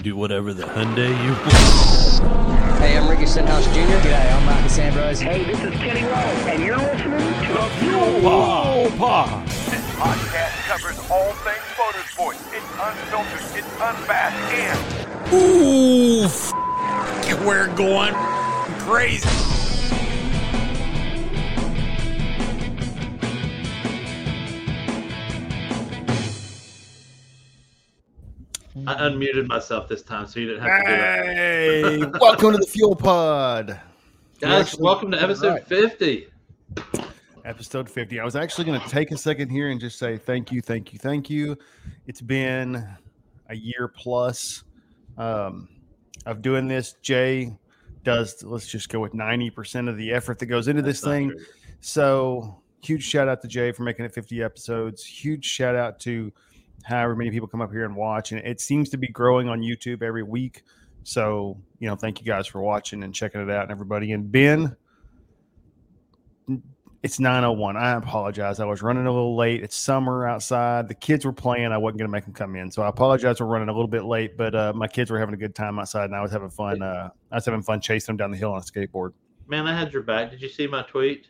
can do whatever the Hyundai you want. Hey, I'm Ricky Stenhouse Jr. G'day, I'm Marcos Ambrose. Hey, this is Kenny Rogers, and you're listening to the Fuel Pod. This podcast covers all things motorsports. It's unfiltered, it's unabashed, and Ooh, f- we're going crazy. I unmuted myself this time, so you didn't have to do that. Hey, welcome to the Fuel Pod, Guys, actually- welcome to episode Right. 50. episode 50. I was actually going to take a second here and just say thank you, thank you, thank you. It's been a year plus um, of doing this. Jay does, let's just go with 90% of the effort that goes into this That's not thing. true. So huge shout out to Jay for making it 50 episodes. Huge shout out to however many people come up here and watch. And it seems to be growing on YouTube every week. So, you know, thank you guys for watching and checking it out and everybody. And Ben, it's 901. I apologize. I was running a little late. It's summer outside. The kids were playing. I wasn't going to make them come in. So I apologize for running a little bit late, but uh, my kids were having a good time outside and I was having fun. Uh, I was having fun chasing them down the hill on a skateboard. Man, I had your back. Did you see my tweet?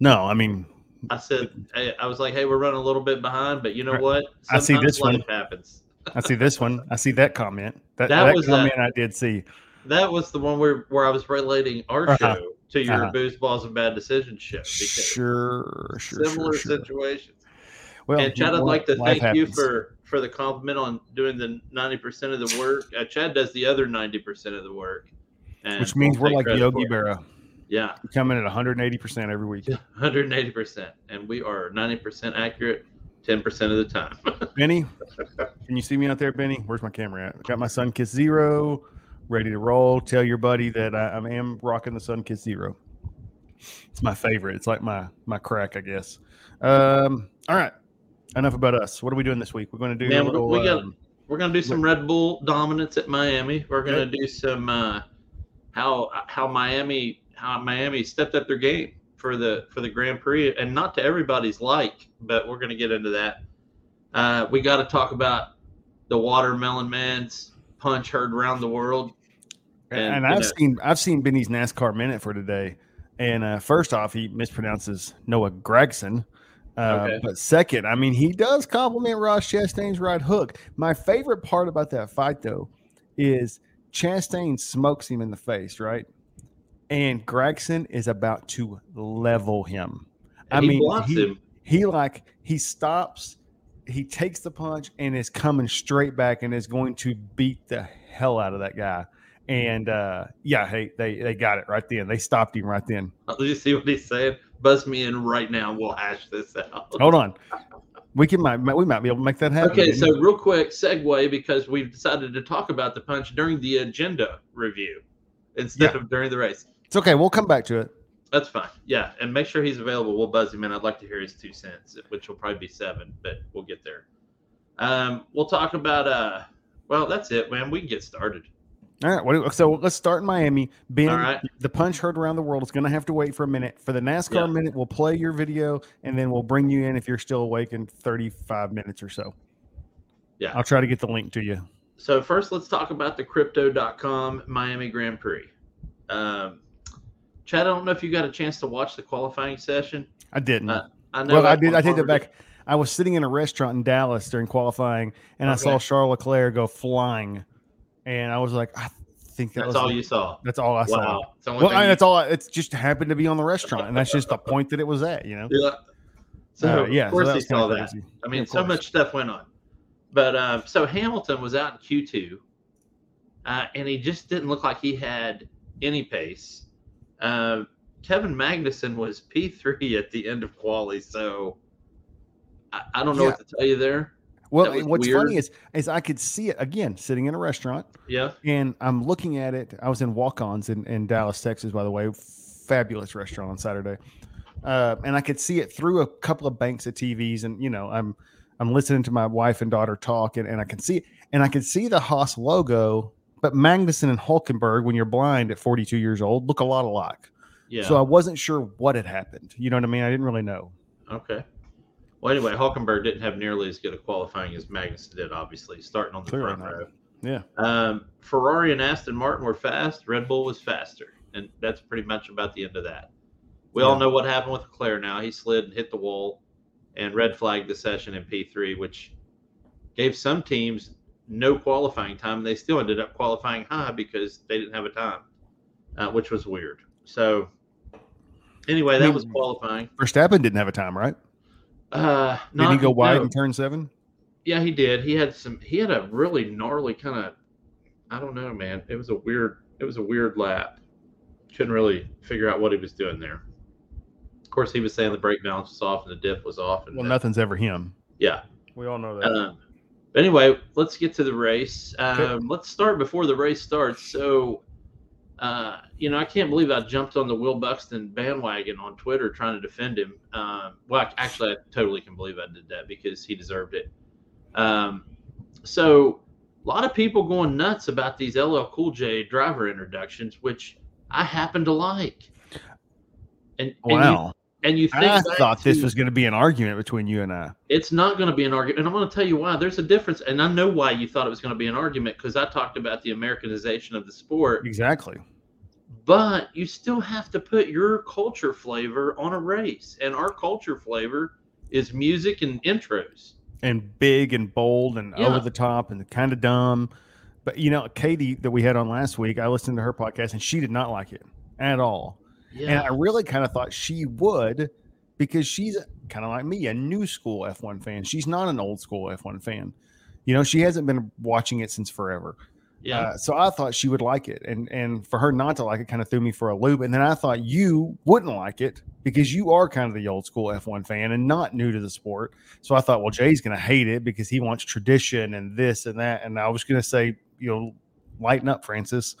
No, I mean, I said, hey, I was like, hey, we're running a little bit behind, but you know what? I see this one. happens. I see this one. I see that comment. That, That that, was, comment uh, I did see. That was the one where, where I was relating our Uh-huh. show to your Uh-huh. booze balls and bad decisions show. Because Sure, sure, similar sure, sure. situations. Well, and Chad, I'd like to thank you for for the compliment on doing the ninety percent of the work. Uh, Chad does the other ninety percent of the work, and which means won't we're like Yogi for Yeah, coming at 180 percent every week. one hundred and eighty percent, and we are ninety percent accurate, ten percent of the time. Benny, can you see me out there, Benny? Where's my camera at? Got my Sunkist Zero ready to roll. Tell your buddy that I, I am rocking the Sunkist Zero. It's my favorite. It's like my my crack, I guess. Um, all right. Enough about us. What are we doing this week? We're going to do Man, little. we got- um, We're gonna do some Red Bull dominance at Miami. We're gonna do some uh, how how Miami how Miami stepped up their game for the for the Grand Prix, and not to everybody's like, but we're gonna get into that. Uh, we got to talk about the watermelon man's punch heard around the world. and, and, I've know- seen I've seen Benny's NASCAR minute for today. And uh, first off, he mispronounces Noah Gragson. Uh, Okay. But second, I mean, he does compliment Ross Chastain's right hook. My favorite part about that fight, though, is Chastain smokes him in the face, right? And Gragson is about to level him. I he mean, he, him. he like he stops, he takes the punch and is coming straight back and is going to beat the hell out of that guy. And uh yeah, hey, they they got it right then. They stopped him right then. Did you see what he's saying? Buzz me in right now. We'll hash this out. Hold on. We can might we might be able to make that happen. Okay, so real quick segue because we've decided to talk about the punch during the agenda review instead Yeah. of during the race. It's okay. We'll come back to it. That's fine. Yeah, and make sure he's available. We'll buzz him in. I'd like to hear his two cents, which will probably be seven, but we'll get there. Um, we'll talk about. uh Well, that's it, man. We can get started. All right. Do, so let's start in Miami. Ben, All right. the punch heard around the world is going to have to wait for a minute. For the NASCAR Yeah. minute, we'll play your video and then we'll bring you in if you're still awake in 35 minutes or so. Yeah. I'll try to get the link to you. So first, let's talk about the Crypto.com Miami Grand Prix. Um, Chad, I don't know if you got a chance to watch the qualifying session. I didn't. Uh, I know. well, I did. I take that back. I was sitting in a restaurant in Dallas during qualifying, and I saw Okay. Charles Leclerc go flying, and I was like, I think that That's was all you saw. That's all I saw. Wow. It's Well, I, you- that's all. I, it's just happened to be on the restaurant, and that's just the point that it was at. You know. Yeah. So Uh, yeah. of course so he saw that. crazy. I mean, so much stuff went on. But um, so Hamilton was out in Q2, uh, and he just didn't look like he had any pace. Um, Kevin Magnussen was P3 at the end of quali, so I, I don't know Yeah. what to tell you there. Well, what's weird. funny is is I could see it again sitting in a restaurant, Yeah. and I'm looking at it. I was in Walk-Ons in, in Dallas, Texas, by the way, fabulous restaurant on Saturday, uh, and I could see it through a couple of banks of TVs, and you know, I'm I'm listening to my wife and daughter talk, and, and I can see and I can see the Haas logo, but Magnussen and Hulkenberg, when you're blind at 42 years old, look a lot alike. Yeah. So I wasn't sure what had happened. You know what I mean? I didn't really know. okay. Well, anyway, Hulkenberg didn't have nearly as good a qualifying as Magnussen did, obviously, starting on the Clearly front row. Yeah. Um, Ferrari and Aston Martin were fast. Red Bull was faster, and that's pretty much about the end of that. We all know what happened with Leclerc. Now he slid and hit the wall, and red flagged the session in P3, which gave some teams no qualifying time. They still ended up qualifying high because they didn't have a time, uh, which was weird. So anyway, that was qualifying. Verstappen didn't have a time, right? Uh, Didn't he go wide no. in turn seven? Yeah, he did. He had some. He had a really gnarly kind of. I don't know, man. It was a weird. It was a weird lap. Couldn't really figure out what he was doing there. Of course, he was saying the brake balance was off and the diff was off. And Well, that- nothing's ever him. Yeah. We all know that. Um, but anyway, let's get to the race. Okay. Um, let's start before the race starts. So, uh, you know, I can't believe I jumped on the Will Buxton bandwagon on Twitter trying to defend him. Um, well, actually, I totally can believe I did that because he deserved it. Um, so, a lot of people going nuts about these LL Cool J driver introductions, which I happen to like. And, and you- wow. And you think I thought this was going to be an argument between you and I. it's not going to be an argument. And I'm going to tell you why. There's a difference. And I know why you thought it was going to be an argument because I talked about the Americanization of the sport. Exactly. But you still have to put your culture flavor on a race. And our culture flavor is music and intros. And big and bold and Yeah. over the top and kind of dumb. But, you know, Katie that we had on last week, I listened to her podcast and she did not like it at all. And Yeah. I really kind of thought she would because she's kind of like me, a new school F1 fan. She's not an old school F1 fan. You know, she hasn't been watching it since forever. yeah. Uh, so I thought she would like it, and and for her not to like it kind of threw me for a loop. And then I thought you wouldn't like it because you are kind of the old school F1 fan and not new to the sport. So I thought, well, Jay's going to hate it because he wants tradition and this and that. And I was going to say, you know, lighten up, Francis.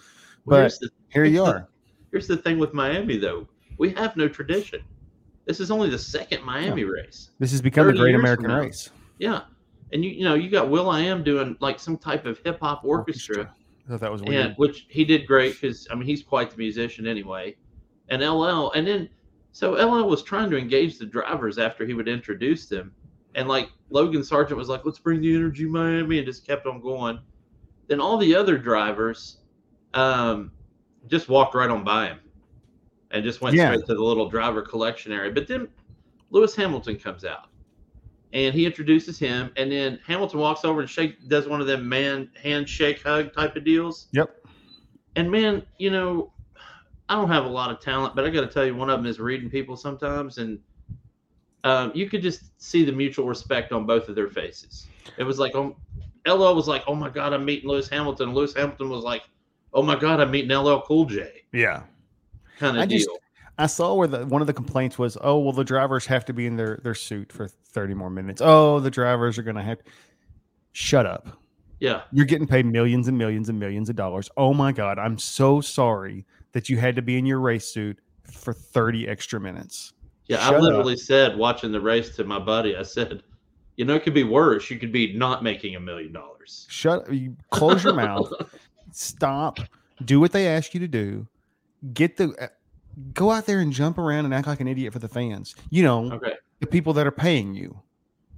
But the, here you are. Here's the thing with Miami, though. We have no tradition. This is only the second Miami race. This has become a great American race. Yeah. And you, you know, you got Will I Am doing like some type of hip hop orchestra. I thought that was weird. and which he did great because I mean he's quite the musician anyway. And LL, and then so LL was trying to engage the drivers after he would introduce them, and like Logan Sargeant was like, "Let's bring the energy, Miami," and just kept on going. Then all the other drivers, um, just walked right on by him, and just went Yeah. straight to the little driver collection area. But then Lewis Hamilton comes out. And he introduces him, and then Hamilton walks over and shake, does one of them man handshake hug type of deals. Yep. And man, you know, I don't have a lot of talent, but I got to tell you, one of them is reading people sometimes, and um, you could just see the mutual respect on both of their faces. It was like, um, LL was like, "Oh my God, I'm meeting Lewis Hamilton." Lewis Hamilton was like, "Oh my God, I'm meeting LL Cool J." Yeah. Kind I of deal. just- I saw where the one of the complaints was, oh well, the drivers have to be in their their suit for thirty more minutes. Oh, the drivers are going to have. Shut up! yeah, You're getting paid millions and millions and millions of dollars. Oh my god, I'm so sorry that you had to be in your race suit for thirty extra minutes. yeah. Shut I up. literally said watching the race to my buddy, I said, "You know, it could be worse. You could be not making a million dollars." Shut. You close your mouth. Stop. Do what they ask you to do. Get the. uh, Go out there and jump around and act like an idiot for the fans. You know, Okay. the people that are paying you.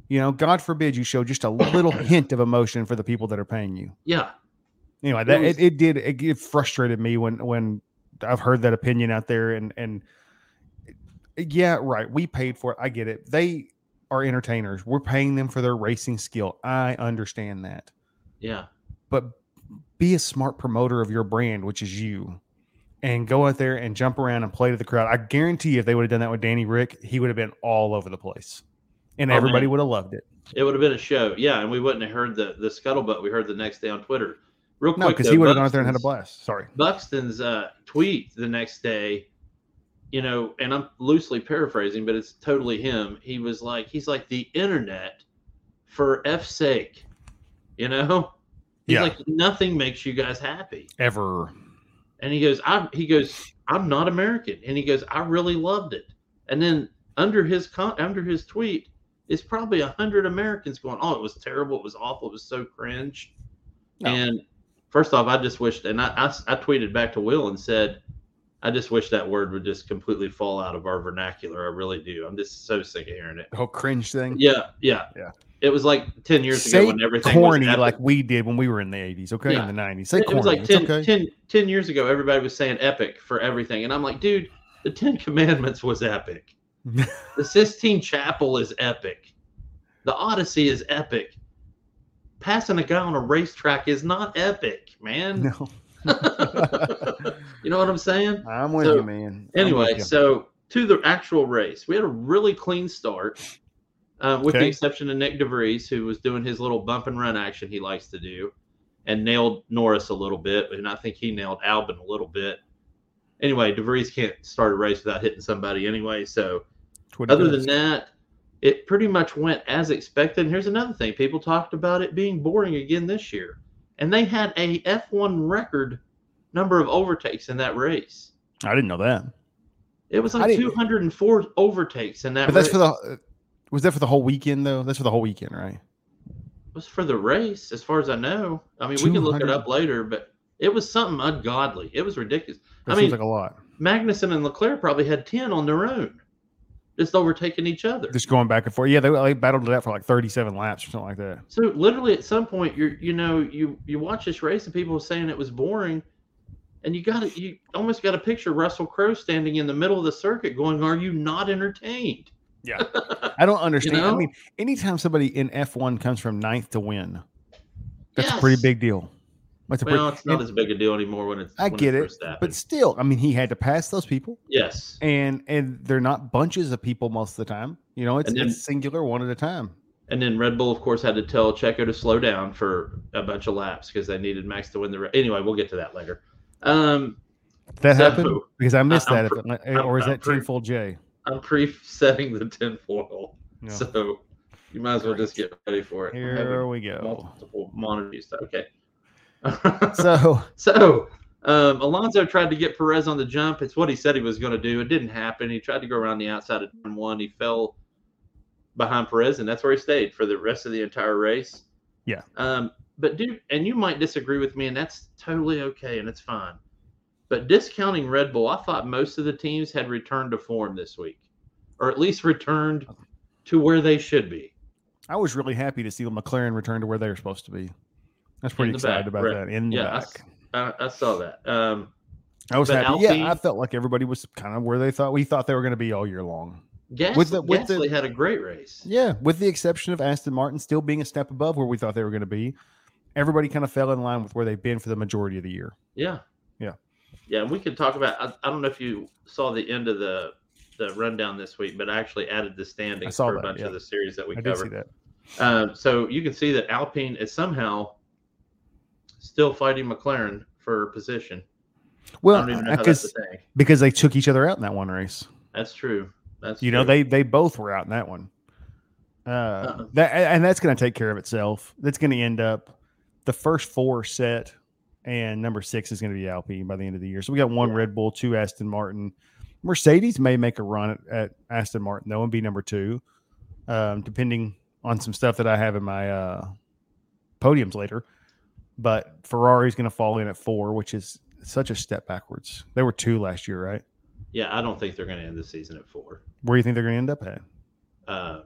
You know, God forbid you show just a little hint of emotion for the people that are paying you. Yeah. Anyway, that was- it, it did it, it frustrated me when when I've heard that opinion out there and and yeah, right. We paid for it. I get it. They are entertainers. We're paying them for their racing skill. I understand that. Yeah. But be a smart promoter of your brand, which is you. And go out there and jump around and play to the crowd. I guarantee you if they would have done that with Danny Ric, he would have been all over the place. And Oh, everybody would have loved it. It would have been a show. Yeah, and we wouldn't have heard the the scuttlebutt we heard the next day on Twitter. Real quick, No, because he would have gone out there and had a blast. Sorry. Buxton's uh, tweet the next day, you know, and I'm loosely paraphrasing, but it's totally him. He was like, he's like the internet for F's sake, you know. He's Yeah. like nothing makes you guys happy, Ever. and he goes, I he goes, I'm not American, and he goes, I really loved it, and then under his con- under his tweet is probably a hundred Americans going, oh, it was terrible, it was awful, it was so cringe, No. and first off, I just wished, and I, I, I tweeted back to Will and said, I just wish that word would just completely fall out of our vernacular. I really do. I'm just so sick of hearing it. The whole cringe thing. Yeah, yeah, Yeah. It was like ten years Say ago when everything corny was epic. like we did when we were in the 80s, okay? Yeah. In the 90s. Say it corny. was like it's 10, okay. 10 10 years ago. Everybody was saying epic for everything, and I'm like, dude, the Ten Commandments was epic. the Sistine Chapel is epic. The Odyssey is epic. Passing a guy on a racetrack is not epic, man. no. you know what I'm saying? I'm with So, you, man. I'm Anyway, you. so to the actual race, we had a really clean start, uh, with the exception of Nyck de Vries, who was doing his little bump and run action he likes to do, and nailed Norris a little bit, and I think he nailed Albon a little bit. Anyway, DeVries can't start a race without hitting somebody anyway. So That's what he other does. than that, it pretty much went as expected. And here's another thing: people talked about it being boring again this year, and they had a F1 record number of overtakes in that race. I didn't know that. It was like 204 overtakes in that. But that's for the was that for the whole weekend though? That's for the whole weekend, right? It was for the race, as far as I know. I mean, we can look it up later, but it was something ungodly. It was ridiculous. That I seems mean, like a lot. Magnussen and Leclerc probably had 10 on their own, just overtaking each other. Just going back and forth. Yeah, they, they battled it out for like 37 laps or something like that. So literally, at some point, you're you know you you watch this race and people were saying it was boring, and you got to you almost got a picture Russell Crowe standing in the middle of the circuit, going, "Are you not entertained?" Yeah. I don't understand. I know? mean, anytime somebody in F1 comes from ninth to win, that's a pretty big deal. That's a Well, pretty, it's not and as big a deal anymore when it's. I when get it it, first but still, I mean, he had to pass those people, yes, and and they're not bunches of people most of the time. You know, it's, then- it's singular, one at a time. and then Red Bull, of course, had to tell Checo to slow down for a bunch of laps because they needed Max to win the race. Anyway, we'll get to that later. Um, That So, happened because I missed I'm that, pre- if it, I'm- or is I'm that pre- tenfold J? I'm pre-setting the tinfoil, No. so you might as well just get ready for it. Here we go. multiple monitors. Okay. So So um, Alonso tried to get Perez on the jump. It's what he said he was going to do. It didn't happen. He tried to go around the outside of turn one. He fell behind Perez, and that's where he stayed for the rest of the entire race. Yeah. Um, but dude, and you might disagree with me, and that's totally okay, and it's fine. But discounting Red Bull, I thought most of the teams had returned to form this week, or at least returned to where they should be. I was really happy to see McLaren return to where they were supposed to be. That's pretty excited back, about right. that in the Yeah, I I, saw that. Um, I was happy. Alpine- yeah, I felt like everybody was kind of where they thought we thought they were going to be all year long. Gas, With the- with the- had a great race. Yeah, with the exception of Aston Martin still being a step above where we thought they were going to be. Everybody kind of fell in line with where they've been for the majority of the year. Yeah. Yeah. We can talk about. I, I don't know if you saw the end of the the rundown this week, but I actually added the standings for a bunch yeah. of the series that we I covered. that. Um, so you can see that Alpine is somehow still fighting McLaren for position. I Well, don't even know how that's a because because they took each other out in that one race. That's true. That's You know, they they both were out in that one. Uh, Uh-uh. that and that's going to take care of itself. That's going to end up the first four set, and number six is going to be Alpine by the end of the year. So we got one Yeah. Red Bull, two Aston Martin. Mercedes may make a run at, at Aston Martin though and be number two, um, depending on some stuff that I have in my uh, podiums later. But Ferrari's going to fall in at four, which is such a step backwards. They were two last year, right? yeah, I don't think they're going to end the season at four. Where do you think they're going to end up at? Um,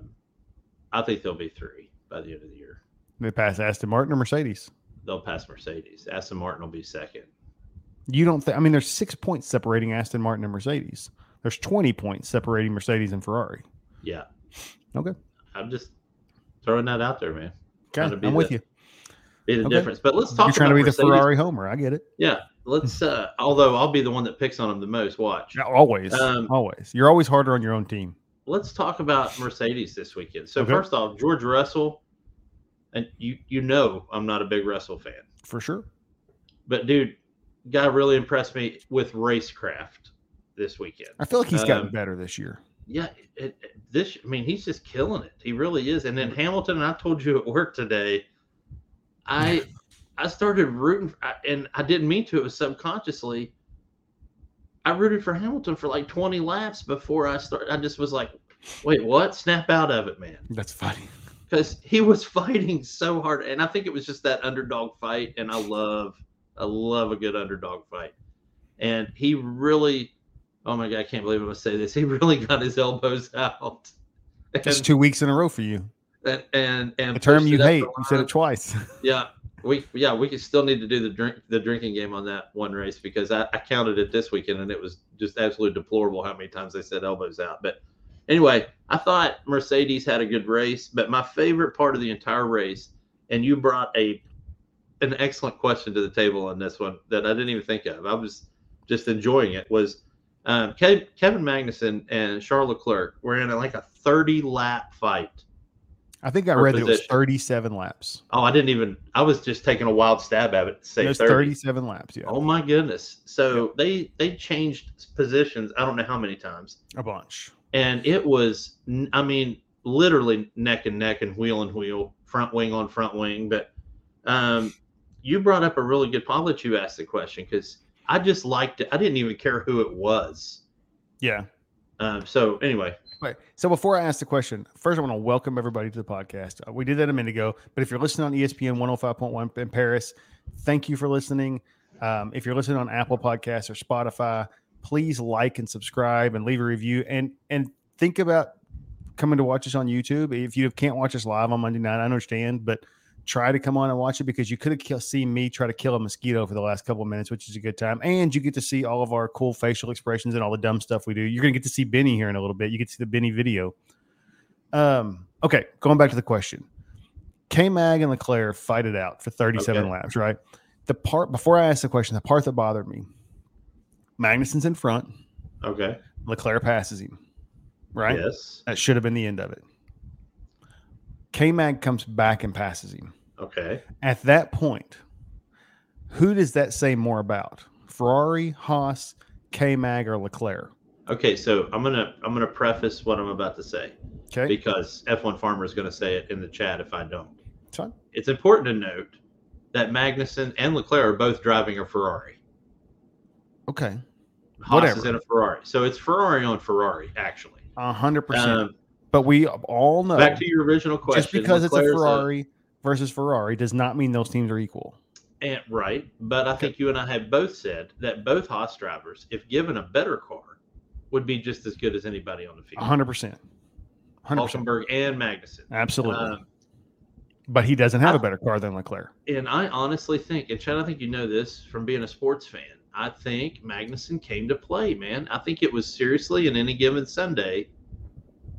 I think they'll be three by the end of the year. They pass Aston Martin or Mercedes? They'll pass Mercedes. Aston Martin will be second. You don't think? I mean, there's six points separating Aston Martin and Mercedes. There's 20 points separating Mercedes and Ferrari. Yeah. Okay. I'm just throwing that out there, man. Okay, Trying to be I'm with you. Be the Okay. difference. But let's talk You're trying to be the Mercedes. Ferrari homer. I get it. Yeah. Let's uh although I'll be the one that picks on them the most. Watch. Always, Um, always. You're always harder on your own team. Let's talk about Mercedes this weekend. So Okay. first off, George Russell, and you you know I'm not a big Russell fan. For sure. But dude, guy really impressed me with racecraft this weekend. I feel like he's gotten Um, better this year. Yeah, it, it- this I mean he's just killing it. He really is. And then Hamilton, I told you at work today, I I started rooting, for, and I didn't mean to. It was subconsciously. I rooted for Hamilton for like 20 laps before I started. I just was like, "Wait, what? Snap out of it, man!" That's funny. Because he was fighting so hard, and I think it was just that underdog fight. And I love, I love a good underdog fight. And he really, oh my god, I can't believe I'm gonna say this. He really got his elbows out. Just two weeks in a row for you. and and, and The term you hate. You said it twice. Yeah, we yeah we could still need to do the drink the drinking game on that one race because I, I counted it this weekend and it was just absolutely deplorable how many times they said elbows out. But anyway, I thought Mercedes had a good race, but my favorite part of the entire race, and you brought a an excellent question to the table on this one that I didn't even think of. I was just enjoying it. Was um, Ke- Kevin Magnussen and Charles Leclerc were in a, like a 30 lap fight. I think I read that it was 37 laps. Oh, I didn't even. I was just taking a wild stab at it to say It was 30. 37 laps. Yeah, Oh my goodness! So they they changed positions. I don't know how many times, a bunch. And it was. I mean, literally neck and neck and wheel and wheel, front wing on front wing. But um, you brought up a really good. point that you asked the question because I just liked it. I didn't even care who it was. Yeah. Um, so anyway, Right. So before I ask the question, first I want to welcome everybody to the podcast. Uh, We did that a minute ago, but if you're listening on ESPN 105.1 in Paris, thank you for listening. Um, if you're listening on Apple Podcasts or Spotify, please like and subscribe and leave a review and and think about coming to watch us on YouTube. If you can't watch us live on Monday night, I understand, but try to come on and watch it because you could have seen me try to kill a mosquito for the last couple of minutes, which is a good time. And you get to see all of our cool facial expressions and all the dumb stuff we do. You're going to get to see Benny here in a little bit. You get to see the Benny video. Um, okay, going back to the question. K Mag and Leclerc fight it out for 37 Okay. laps, right? The part before I ask the question, the part that bothered me, Magnussen's in front, okay, Leclerc passes him, right? yes, That should have been the end of it. K Mag comes back and passes him. okay. At that point, who does that say more about? Ferrari, Haas, K Mag, or Leclerc? Okay, so I'm gonna I'm gonna preface what I'm about to say Okay. because F1 Farmer is gonna say it in the chat if I don't. It's important to note that Magnussen and Leclerc are both driving a Ferrari. Okay. Haas is in a Ferrari, so it's Ferrari on Ferrari actually. A hundred percent. Um, But we all know back to your original question. just because it's a Ferrari versus Ferrari does not mean those teams are equal. and, right, but I think you and I have both said that both Haas drivers, if given a better car, would be just as good as anybody on the field. hundred percent. A Hundred percent. Hulkenberg and Magnussen. Absolutely. Um, but he doesn't have I- a better car than Leclerc. and I honestly think, and Chad, I think you know this from being a sports fan. I think Magnussen came to play, man. I think it was seriously in any given Sunday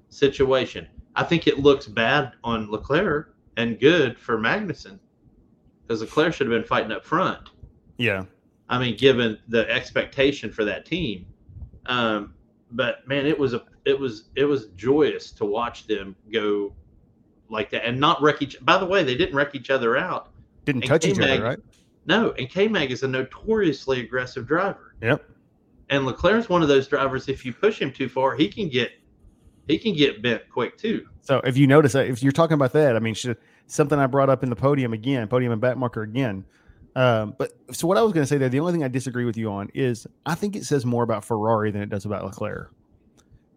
situation. I think it looks bad on Leclerc and good for Magnussen because Leclerc should have been fighting up front. Yeah. I mean, given the expectation for that team. Um, but man, it was a it was it was joyous to watch them go like that and not wreck each. By the way, they didn't wreck each other out. Didn't touch each K-Mag- other, right? No, and K Mag is a notoriously aggressive driver. Yep. And Leclerc's one of those drivers. If you push him too far, he can get he can get bent quick too. So if you notice if you're talking about that, I mean, should, something I brought up in the podium again, podium and back marker again. Um, but so what I was going to say there, the only thing I disagree with you on is I think it says more about Ferrari than it does about Leclerc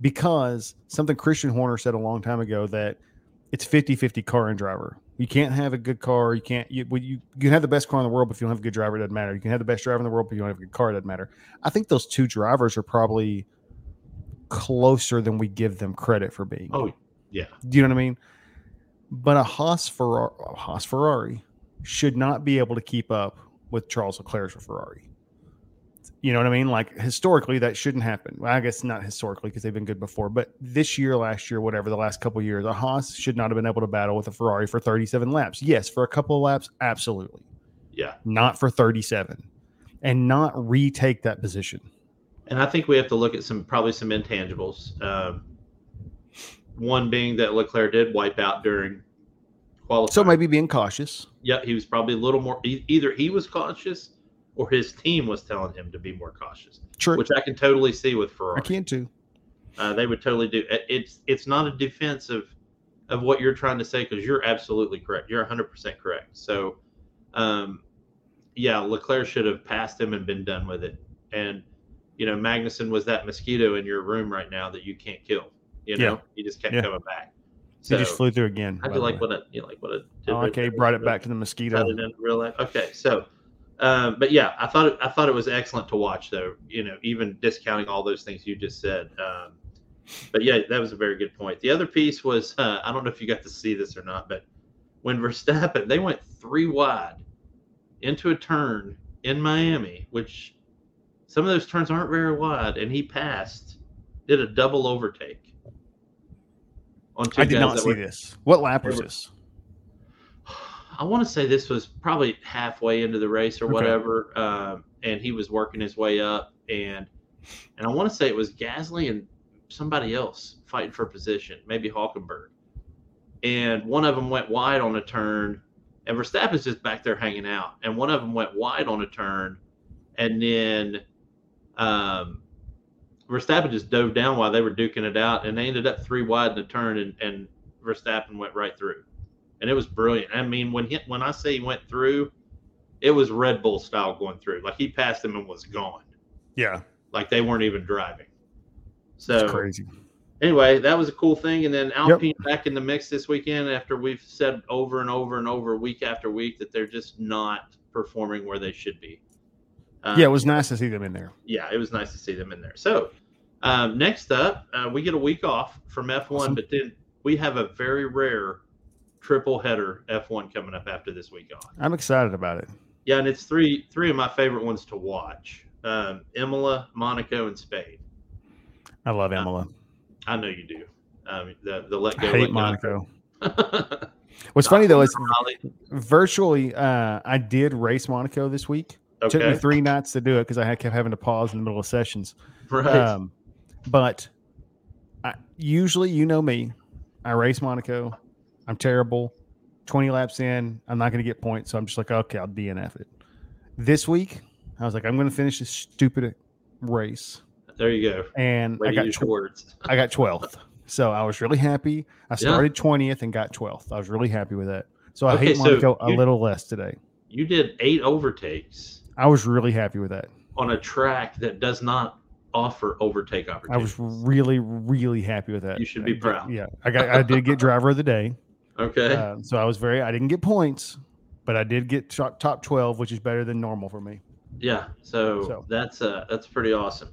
because something Christian Horner said a long time ago that it's 50 50 car and driver. You can't have a good car. You can't, you, well, you, you can have the best car in the world, but if you don't have a good driver, it doesn't matter. You can have the best driver in the world, but if you don't have a good car, it doesn't matter. I think those two drivers are probably closer than we give them credit for being. Oh yeah, Do you know what I mean? But a Haas Ferrari, a Haas Ferrari should not be able to keep up with Charles Leclerc's Ferrari. You know what I mean? Like historically, that shouldn't happen. Well, I guess not historically because they've been good before, but this year, last year, whatever, the last couple of years, a Haas should not have been able to battle with a Ferrari for 37 laps. Yes, for a couple of laps, absolutely. yeah. Not for 37 and not retake that position. And I think we have to look at some probably some intangibles. Um, one being that Leclerc did wipe out during qualifying. So maybe being cautious. yeah, he was probably a little more. Either he was cautious, or his team was telling him to be more cautious, True. which I can totally see with I can too. Uh, they would totally do. it- It's it's not a defense of of what you're trying to say because you're absolutely correct. You're 100 percent correct. So, um, yeah, Leclerc should have passed him and been done with it. And you know, Magnussen was that mosquito in your room right now that you can't kill. You know, Yeah. he just kept Yeah. coming back. So, he just flew through again. I do like way. what I you know, like what I did. Oh, okay, brought it back to the mosquito. In real life. Okay, so, um, but yeah, I thought it, I thought it was excellent to watch, though. You know, even discounting all those things you just said, um, but yeah, that was a very good point. The other piece was uh, I don't know if you got to see this or not, but when Verstappen they went three wide into a turn in Miami, which some of those turns aren't very wide, and he passed, did a double overtake. On two I did not see were- this. What lap was were- this? I want to say this was probably halfway into the race or Okay. whatever, um, and he was working his way up, and and I want to say it was Gasly and somebody else fighting for position, maybe Hulkenberg, and one of them went wide on a turn, and Verstappen's just back there hanging out, and one of them went wide on a turn, and then um, Verstappen just dove down while they were duking it out, and they ended up three wide in the turn, and, and Verstappen went right through and it was brilliant. I mean, when he, when I say he went through, it was Red Bull style going through. Like he passed them and was gone. Yeah, Like they weren't even driving. So crazy. anyway, that was a cool thing. And then Alpine back in the mix this weekend after we've said over and over and over, week after week, that they're just not performing where they should be. Um, Yeah, it was nice to see them in there. yeah, it was nice to see them in there. So, um, next up, uh, we get a week off from F1, Awesome. but then we have a very rare triple header F1 coming up after this week on. I'm excited about it. Yeah, and it's three three of my favorite ones to watch: um, Imola, Monaco, and Spain. I love Imola. I know you do. Um, the the let I go. hate let Monaco. What's funny though is virtually uh, I did race Monaco this week. Took me three nights to do it because I had kept having to pause in the middle of sessions. right. Um, but I, usually, you know me, I race Monaco. I'm terrible. 20 laps in, I'm not going to get points. So I'm just like, okay, I'll DNF it. This week, I was like, I'm going to finish this stupid race. there you go. And Way I got, tw- words. I got 12th. So I was really happy. I started 20th and got 12th. I was really happy with that. So I Okay, hate so Monaco a little less today. You did eight overtakes I was really happy with that. on a track that does not offer overtake opportunities. I was really, really happy with that. You should be I proud. Yeah, I got. I did get driver of the day. Okay. Uh, so I was very. I didn't get points, but I did get top, top twelve, which is better than normal for me. Yeah, so, So- that's uh that's pretty awesome.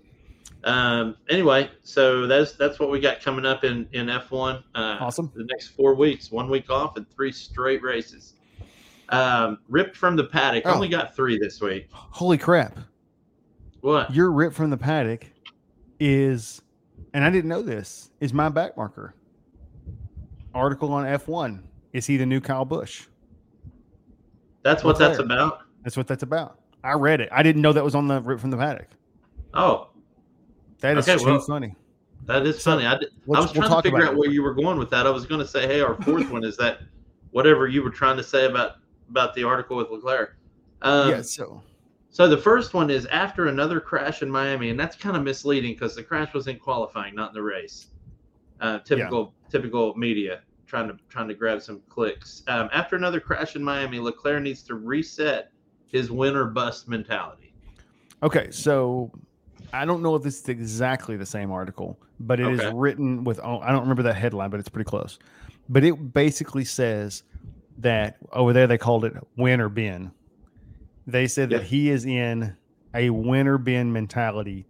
Um, anyway, so that's that's what we got coming up in in F1. Uh, Awesome. The next four weeks, one week off, and three straight races. Um, ripped from the paddock. Oh. Only got three this week. Holy crap! What? Your rip from the paddock is, and I didn't know this, is my back marker. Article on F one. Is he the new Kyle Busch? That's what that's about. That's what that's about. I read it. I didn't know that was on the rip from the paddock. Oh, That is Okay, well, funny. that is So, funny. I, did, I was we'll trying to figure out it. where you were going with that. I was going to say, hey, our fourth one is that whatever you were trying to say about about the article with Leclerc. Um, yeah. So So the first one is after another crash in Miami, and that's kind of misleading because the crash was in qualifying, not in the race. Uh, typical, typical media trying to trying to grab some clicks. Um, after another crash in Miami, Leclerc needs to reset his win or bust mentality. Okay, so I don't know if this is exactly the same article, but it is Okay. written with oh, I don't remember that headline, but it's pretty close. But it basically says that over there they called it win or bin. They said Yeah. that he is in a win or bin mentality,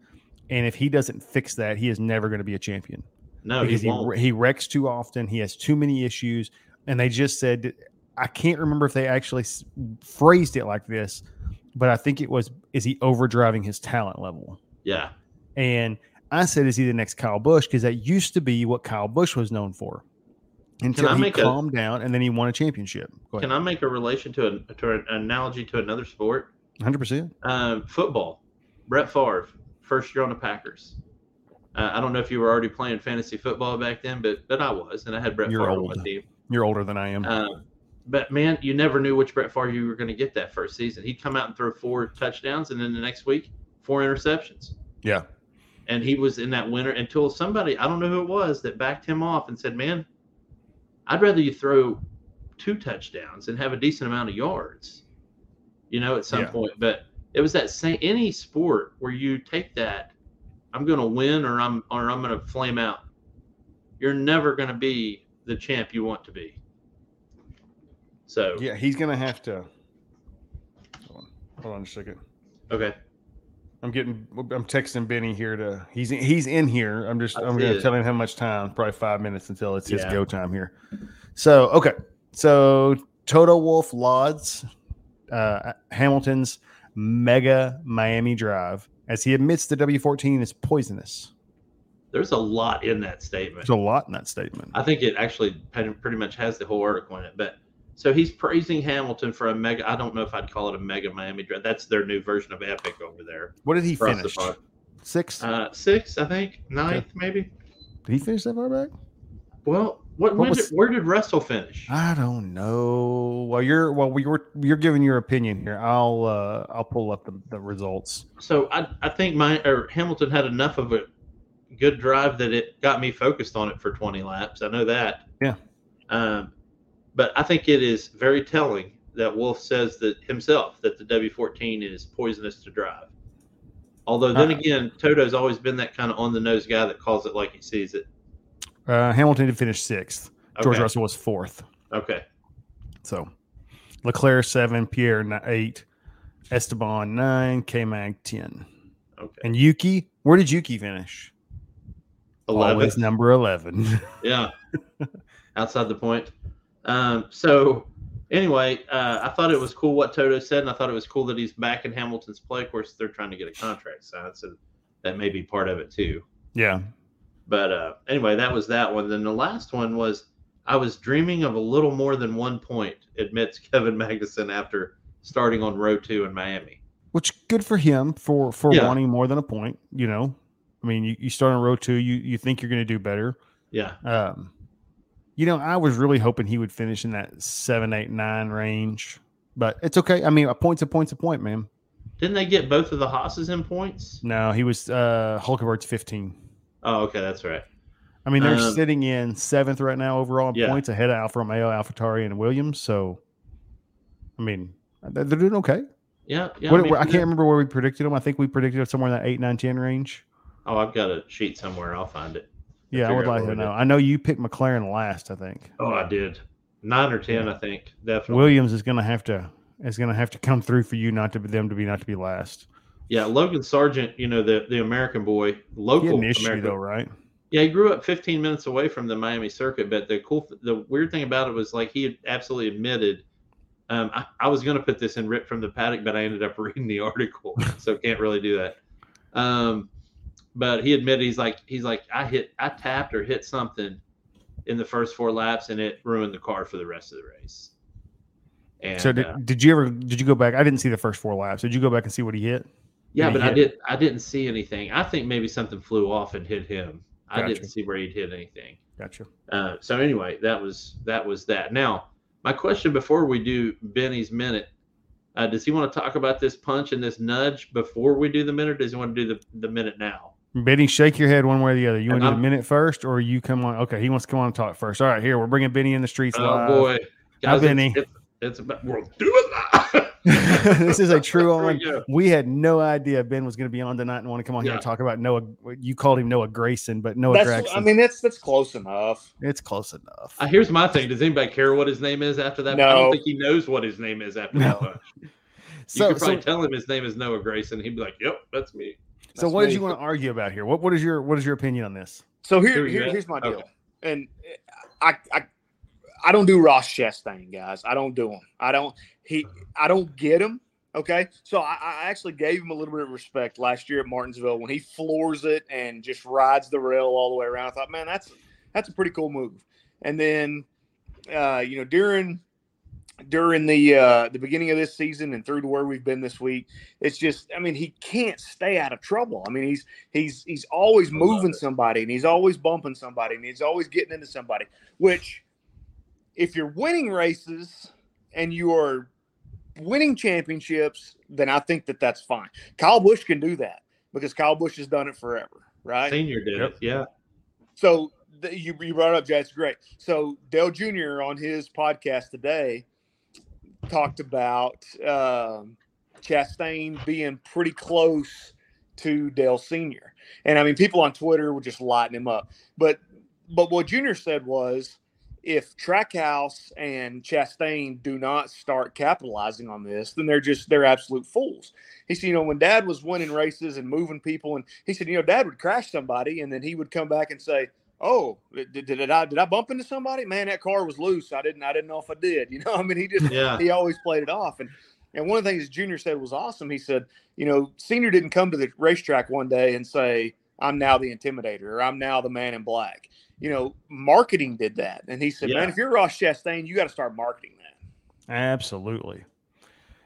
and if he doesn't fix that, he is never going to be a champion No, because he he, won't. he wrecks too often. He has too many issues, and they just said I can't remember if they actually phrased it like this, but I think it was is he overdriving his talent level? yeah, And I said, is he the next Kyle Busch? Because that used to be what Kyle Busch was known for until he make a- calmed down and then he won a championship. Can. I make a relation to, a, to an analogy to another sport? 100%. Um, football. Brett Favre, first year on the Packers. Uh, I don't know if you were already playing fantasy football back then, but but I was, and I had Brett You're Favre on my team. You're older than I am. Um, but man, you never knew which Brett Favre you were going to get that first season. He'd come out and throw four touchdowns, and then the next week, four interceptions. yeah. And he was in that winter until somebody, I don't know who it was, that backed him off and said, Man, I'd rather you throw two touchdowns and have a decent amount of yards, you know, at some Yeah. point. But it was that same, any sport where you take that, I'm going to win or I'm, or I'm going to flame out. You're never going to be the champ you want to be. So, Yeah, he's going to have to. Hold on. Hold on a second. okay. I'm getting. I'm texting Benny here to. He's he's in here. I'm just. I I'm going to tell him how much time. Probably five minutes until it's his go time here. So okay. So Toto Wolff Lods, uh, Hamilton's Mega Miami Drive, as he admits the W14 is poisonous. There's a lot in that statement. There's a lot in that statement. I think it actually pretty much has the whole article in it. But so he's praising Hamilton for a mega. I don't know if I'd call it a mega Miami drive. That's their new version of Epic over there. What did he finish? Sixth. Uh, six, I think, ninth, maybe. did he finish that far back? Well, what, What when was- did, where did Russell finish? I don't know. Well, you're well, we were you're giving your opinion here. I'll uh I'll pull up the, the results. So I, I think my or Hamilton had enough of a good drive that it got me focused on it for 20 laps. I know that. Yeah. Um, but I think it is very telling that Wolff says that himself that the W14 is poisonous to drive. Although then Uh, again, Toto's always been that kind of on the nose guy that calls it like he sees it. Uh, Hamilton did finish sixth. George Okay. Russell was fourth. Okay. So Leclerc seven, Pierre eight, Esteban nine, K Mag ten, Okay. and Yuki. Where did Yuki finish? 11. Always number eleven. Yeah. Outside the point. Um, so anyway, uh, I thought it was cool what Toto said, and I thought it was cool that he's back in Hamilton's play. Of course, they're trying to get a contract signed, so that may be part of it too. yeah, But uh, anyway, that was that one. Then the last one was I was dreaming of a little more than one point, admits Kevin Magnussen after starting on row two in Miami. which good for him for for Yeah. wanting more than a point. You know, I mean, you, you start on row two, you you think you're going to do better. Yeah. Um, you know, I was really hoping he would finish in that seven, eight, nine range, but it's okay. I mean, a point's a point's a point, man. Didn't they get both of the Haas's in points? No, he was uh Hulkenberg's 15. Oh, okay, that's right. I mean, they're Um, sitting in seventh right now overall in Yeah. points ahead of Alfa Romeo, AlphaTauri, and Williams. So, I mean, they're, doing okay. Yeah, yeah. What- I, mean, I can't remember where we predicted them. I think we predicted them somewhere in that eight, nine, ten range. Oh, I've got a sheet somewhere. I'll find it. Yeah, I would like to know. I know you picked McLaren last. I think Oh, I did. Nine or ten, I think. Definitely. Williams is going to have to is going to have to come through for you not to be them to be not to be last. Yeah, Logan Sargeant, you know, the the American boy, local issue American. though, right? Yeah, he grew up 15 minutes away from the Miami circuit, but the cool, the weird thing about it was like he had absolutely admitted. Um, I, I was going to put this in rip from the paddock, but I ended up reading the article, so can't really do that. Um, but he admitted he's like he's like I hit I tapped or hit something in the first four laps, and it ruined the car for the rest of the race. And so did, uh, did you ever did you go back? I didn't see the first four laps. Did you go back and see what he hit? Yeah, but I did. I didn't see anything. I think maybe something flew off and hit him. I didn't see where he'd hit anything. Gotcha. Uh, so anyway, that was that was that. Now, my question before we do Benny's minute, uh, does he want to talk about this punch and this nudge before we do the minute? Or does he want to do the, the minute now? Benny, shake your head one way or the other. You want to do the minute first, or you come on? Okay, he wants to come on and talk first. All right, here we're bringing Benny in the streets Oh live. boy, guys, Benny. It's, it's, it's about we're doing that. this is a true on. go. We had no idea Ben was going to be on tonight and want to come on here and talk about Noah. You called him Noah Grayson, but Noah That's, Gragson. I mean, that's that's close enough. it's close enough. Uh, here's my thing. Does anybody care what his name is after that? I No. don't think he knows what his name is after that No. punch. You so, could probably so, tell him his name is Noah Grayson. He'd be like, "Yep, that's me." so That's what did you want to argue about here? What what is your what is your opinion on this? So Here here, we here go. here's my deal. Okay. And I, I I don't do Ross Chastain, guys. I don't do him. I don't he I don't get him. Okay. So I, I actually gave him a little bit of respect last year at Martinsville when he floors it and just rides the rail all the way around. I thought, man, that's that's a pretty cool move. And then uh, you know, during during the uh the beginning of this season and through to where we've been this week, it's just I mean, he can't stay out of trouble. I mean, he's he's he's always moving somebody and he's always bumping somebody and he's always getting into somebody which if you're winning races and you are winning championships then i think that that's fine kyle busch can do that because kyle busch has done it forever right Senior did it. Yeah. so the, you, you brought up. It's great. So Dale Jr. on his podcast today talked about um, Chastain being pretty close to Dale Sr. And I mean, people on Twitter were just lighting him up. But but what Junior said was, if Trackhouse and Chastain do not start capitalizing on this, then they're just they're absolute fools. He said, you know, when Dad was winning races and moving people, and he said, you know, Dad would crash somebody, and then he would come back and say, "Oh, did, did, I did I bump into somebody? Man, that car was loose. I didn't I didn't know if I did. You know, I mean, he just Yeah. he always played it off. And and one of the things Junior said was awesome. He said, you know, Senior didn't come to the racetrack one day and say, "I'm now the intimidator" or "I'm now the man in black." You know, marketing did that, and he said, Yeah. "Man, if you're Ross Chastain, you got to start marketing that." Absolutely.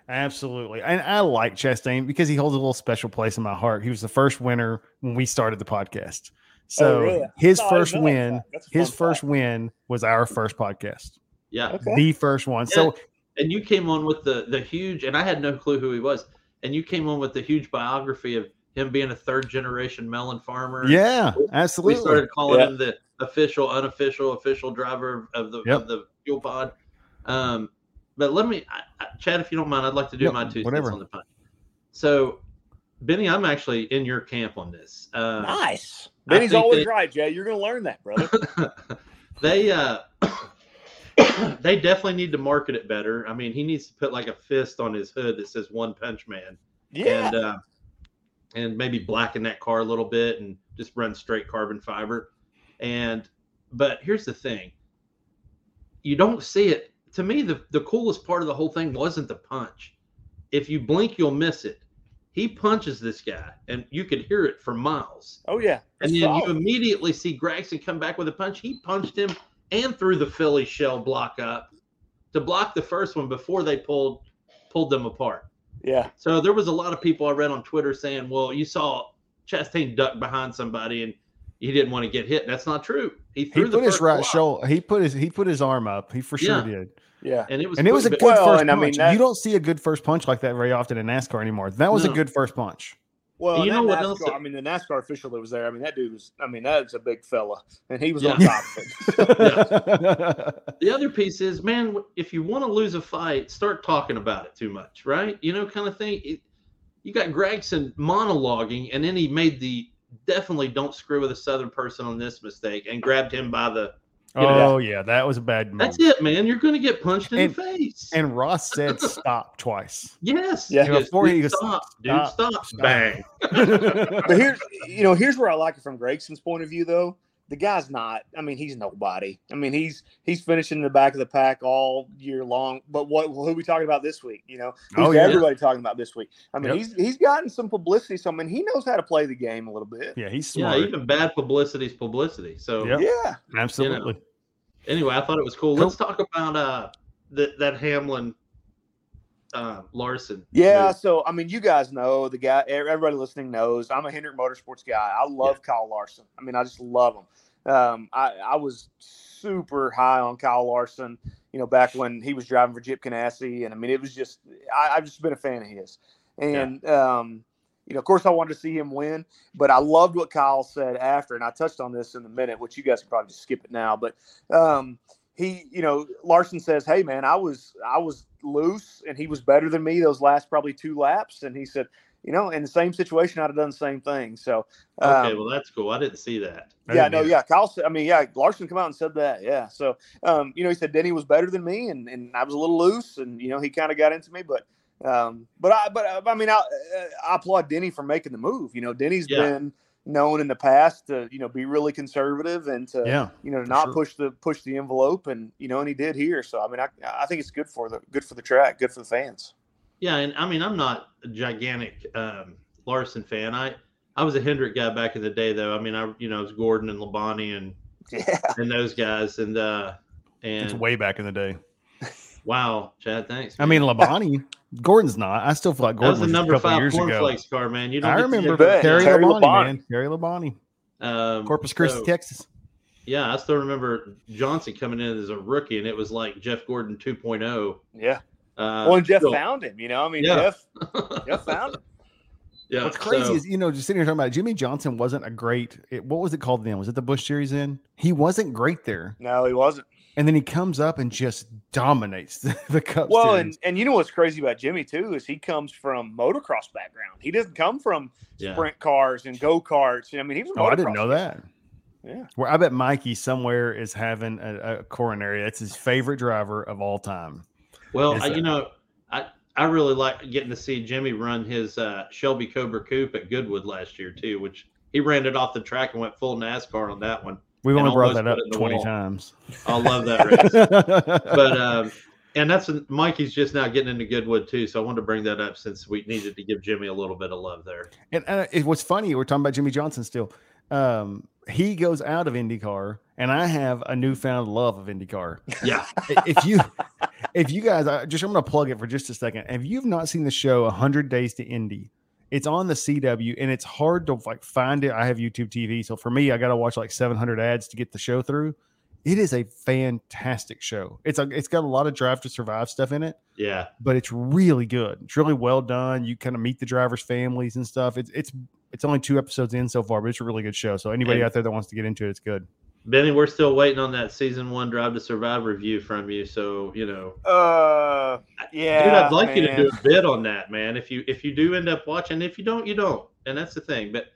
Absolutely. And I like Chastain because he holds a little special place in my heart. He was the first winner when we started the podcast. So Oh, really? his No, I didn't first know that win, fact. That's a his first fact. win was our first podcast. Yeah. Okay. The first one. So and you came on with the the huge and i had no clue who he was and you came on with the huge biography of him being a third generation melon farmer yeah, absolutely. we started calling Yeah. him the official unofficial official driver of the Yep. of the fuel pod um but let me I, I, chad if you don't mind i'd like to do Yep, my two whatever. cents on the punch so benny i'm actually in your camp on this uh Nice. Benny's always that- right, Jay. You're going to learn that, brother. they uh they definitely need to market it better i mean he needs to put like a fist on his hood that says one punch man Yeah. and uh, and maybe blacken that car a little bit and just run straight carbon fiber. And but here's the thing: you don't see it. To me, the the coolest part of the whole thing wasn't the punch. If you blink, you'll miss it. He punches this guy, and you could hear it for miles. oh yeah. And then you immediately see Gragson come back with a punch. He punched him and threw the Philly shell block up to block the first one before they pulled pulled them apart. Yeah. So there was a lot of people I read on Twitter saying, "Well, you saw Chastain duck behind somebody and he didn't want to get hit." That's not true. He he threw the put his first right block, shoulder. He put his he put his arm up. He for sure Yeah. did. Yeah. and it was And it was a good Well, first and I punch. mean, that- you don't see a good first punch like that very often in NASCAR anymore. That was a good first punch. Well, You know that what else NASCAR, that- I mean, the NASCAR official that was there. I mean, that dude was. I mean, that's a big fella, and he was Yeah. on top of it. The other piece is, man, if you want to lose a fight, start talking about it too much, right? You know, kind of thing. It, you got Gragson monologuing, and then he made the definitely don't screw with a Southern person on this mistake and grabbed him by the. Oh yeah, that was a bad move. That's it, man. You're going to get punched in And- the face. And Ross said stop twice. yes, Yeah. he goes, Before he "Dude, goes, stop, dude, stop, stop, stop." bang. But here's, you know, here's where I like it from Gragson's point of view, though. The guy's not. I mean, he's nobody. I mean, he's he's finishing in the back of the pack all year long. But what who are we talking about this week? You know, who's Oh, yeah. everybody talking about this week? I mean, Yep. he's he's gotten some publicity. So I mean, he knows how to play the game a little bit. yeah, he's Yeah, even bad publicity is publicity. So Yep. Yeah. Absolutely. anyway, I thought it was cool. Cool. Let's talk about uh that that Hamlin uh Larson. Yeah, move. so I mean, you guys know the guy. Everybody listening knows I'm a Hendrick Motorsports guy. I love Kyle Larson. I mean, I just love him. Um, I, I was super high on Kyle Larson. You know, back when he was driving for Chip Ganassi, and I mean, it was just I, I've just been a fan of his. And um, you know, of course, I wanted to see him win, but I loved what Kyle said after, and I touched on this in a minute, which you guys can probably just skip it now. But um, he, you know, Larson says, "Hey, man, I was I was loose, and he was better than me those last probably two laps." And he said, "You know, in the same situation, I'd have done the same thing." So, Okay, um, well that's cool. I didn't see that. I yeah, no, yeah. Kyle said, I mean, yeah, Larson come out and said that. Yeah. So, um, you know, he said Denny was better than me and, and I was a little loose and, you know, he kind of got into me, but, um, but I, but uh, I mean, I, I applaud Denny for making the move. You know, Denny's Yeah. been known in the past to, you know, be really conservative and to, Yeah. you know, not sure. push the, push the envelope and, you know, and he did here. So, I mean, I, I think it's good for the, good for the track, good for the fans. Yeah, and I mean I'm not a gigantic um Larson fan. I I was a Hendrick guy back in the day though. I mean I you know it was Gordon and Labonte and Yeah. and those guys and uh and It's and way back in the day. wow, Chad, thanks. I mean, Labonte, Gordon's not. I still feel like that was Gordon the was, number a couple five years ago. cornflakes car, man. You don't I get remember get that Terry now. Terry Labonte, Labonte. man. Terry Labonte, Um, Corpus Christi, so- Texas. Yeah, I still remember Johnson coming in as a rookie, and it was like Jeff Gordon 2.0. Yeah. Uh, well, and Jeff still- found him, you know, I mean, Yeah. Jeff, Jeff found him. yeah, What's crazy so- is you know just sitting here talking about it, Jimmie Johnson wasn't a great. It, what was it called then? Was it the Busch Series? In he wasn't great there, No, he wasn't. And then he comes up and just dominates the, the Cup Well, Series. and, and you know what's crazy about Jimmie too is he comes from motocross background. He doesn't come from Yeah. sprint cars and go karts. I mean, he was. oh, I didn't know that. Yeah. Where I bet Mikey somewhere is having a, a coronary. That's his favorite driver of all time. Well, Is I, you know, I I really like getting to see Jimmie run his uh, Shelby Cobra Coupe at Goodwood last year too, which he ran it off the track and went full NASCAR on that one. We've only brought that up put it in the 20 wall. times. I love that race. but um, and that's Mikey's just now getting into Goodwood too, so I wanted to bring that up since we needed to give Jimmie a little bit of love there. And uh, it was funny. We're talking about Jimmie Johnson still. Um, he goes out of IndyCar, and I have a newfound love of IndyCar. Yeah, if you, if you guys, I just I'm going to plug it for just a second. If you've not seen the show "100 Days to Indy," it's on the CW, and it's hard to like find it. I have YouTube TV, so for me, I got to watch like 700 ads to get the show through. It is a fantastic show. It's a, it's got a lot of Drive to Survive stuff in it yeah, but it's really good. It's really well done. You kind of meet the drivers' families and stuff. It's it's it's only two episodes in so far, but it's a really good show. So anybody And- out there that wants to get into it, it's good. Benny, we're still waiting on that season one Drive to Survive review from you. So you know, Uh, yeah. dude, I'd like you to do a bid on that, man. If you if you do end up watching, if you don't, you don't, and that's the thing. But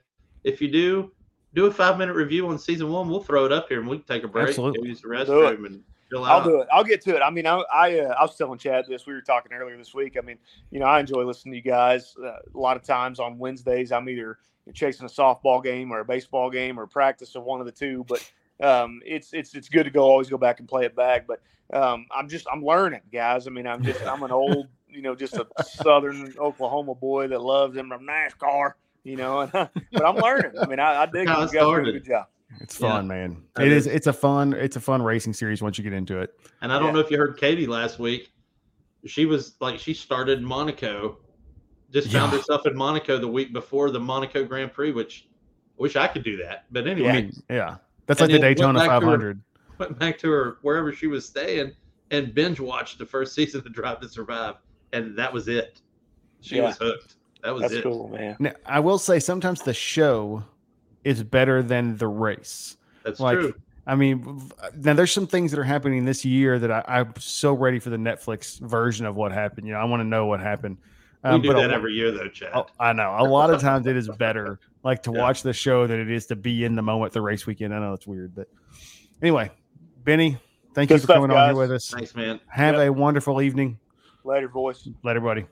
if you do, do a five minute review on season one. We'll throw it up here and we can take a break, Absolutely. use the restroom, and chill out. I'll do it. I'll get to it. I mean, I I, uh, I was telling Chad this. We were talking earlier this week. I mean, you know, I enjoy listening to you guys. Uh, a lot of times on Wednesdays, I'm either chasing a softball game or a baseball game or practice of one of the two. But um, it's it's it's good to go. Always go back and play it back. But um, I'm just I'm learning, guys. I mean, I'm just I'm an old, you know, just a Southern Oklahoma boy that loves them NASCAR. You know, and, but I'm learning. I mean, I, I dig it. How You guys a good job. It's Yeah. fun, man. It is. is. It's a fun. It's a fun racing series once you get into it. And I don't Yeah. know if you heard Katie last week. She was like she started in Monaco, just found Yeah. herself in Monaco the week before the Monaco Grand Prix, which I wish I could do that. But anyway, I mean, yeah, that's And like the Daytona back to her- 500. went back to her wherever she was staying and binge watched the first season of Drive to Survive, and that was it. She Yeah. was hooked. That was That's it. cool, man. Now, I will say sometimes the show is better than the race. That's Like, true. I mean, now there's some things that are happening this year that I, I'm so ready for the Netflix version of what happened. You know, I want to know what happened. We Um, do but a that every year, though, Chad. Oh, I know. A lot of times it is better, like to Yeah. watch the show than it is to be in the moment the race weekend. I know it's weird, but anyway, Benny, thank Good you for stuff, coming on here with us. Thanks, man. Have Yep. a wonderful evening. Later, voice. Let everybody.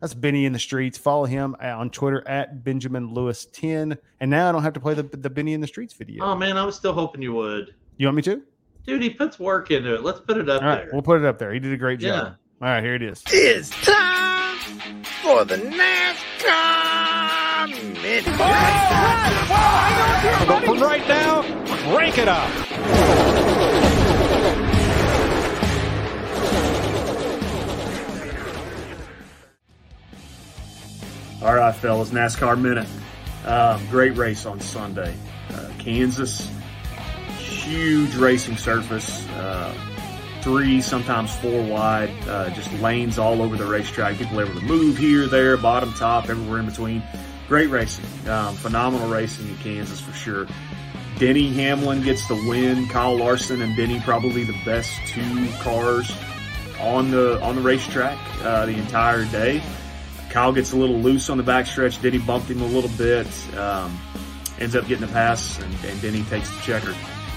That's Benny in the streets. Follow him on Twitter at Benjamin Lewis 10. And now I don't have to play the, the Benny in the streets video. Oh man, I was still hoping you would. you want me to? Dude, he puts work into it. Let's put it up All right, there. we'll put it up there. He did a great Yeah. Job. All right, here it is. It's time for the NASCAR Minute. But for right now, crank it up. All right, fellas, NASCAR minute. Um, great race on Sunday. Uh, Kansas, huge racing surface, uh, three, sometimes four wide, uh, just lanes all over the racetrack. People able to move here, there, bottom, top, everywhere in between. Great racing, um, phenomenal racing in Kansas for sure. Denny Hamlin gets the win. Kyle Larson and Denny probably the best two cars on the on the racetrack uh, the entire day. Kyle gets a little loose on the backstretch. Denny bumped him a little bit. Um, ends up getting the pass, and, and Denny takes the checker.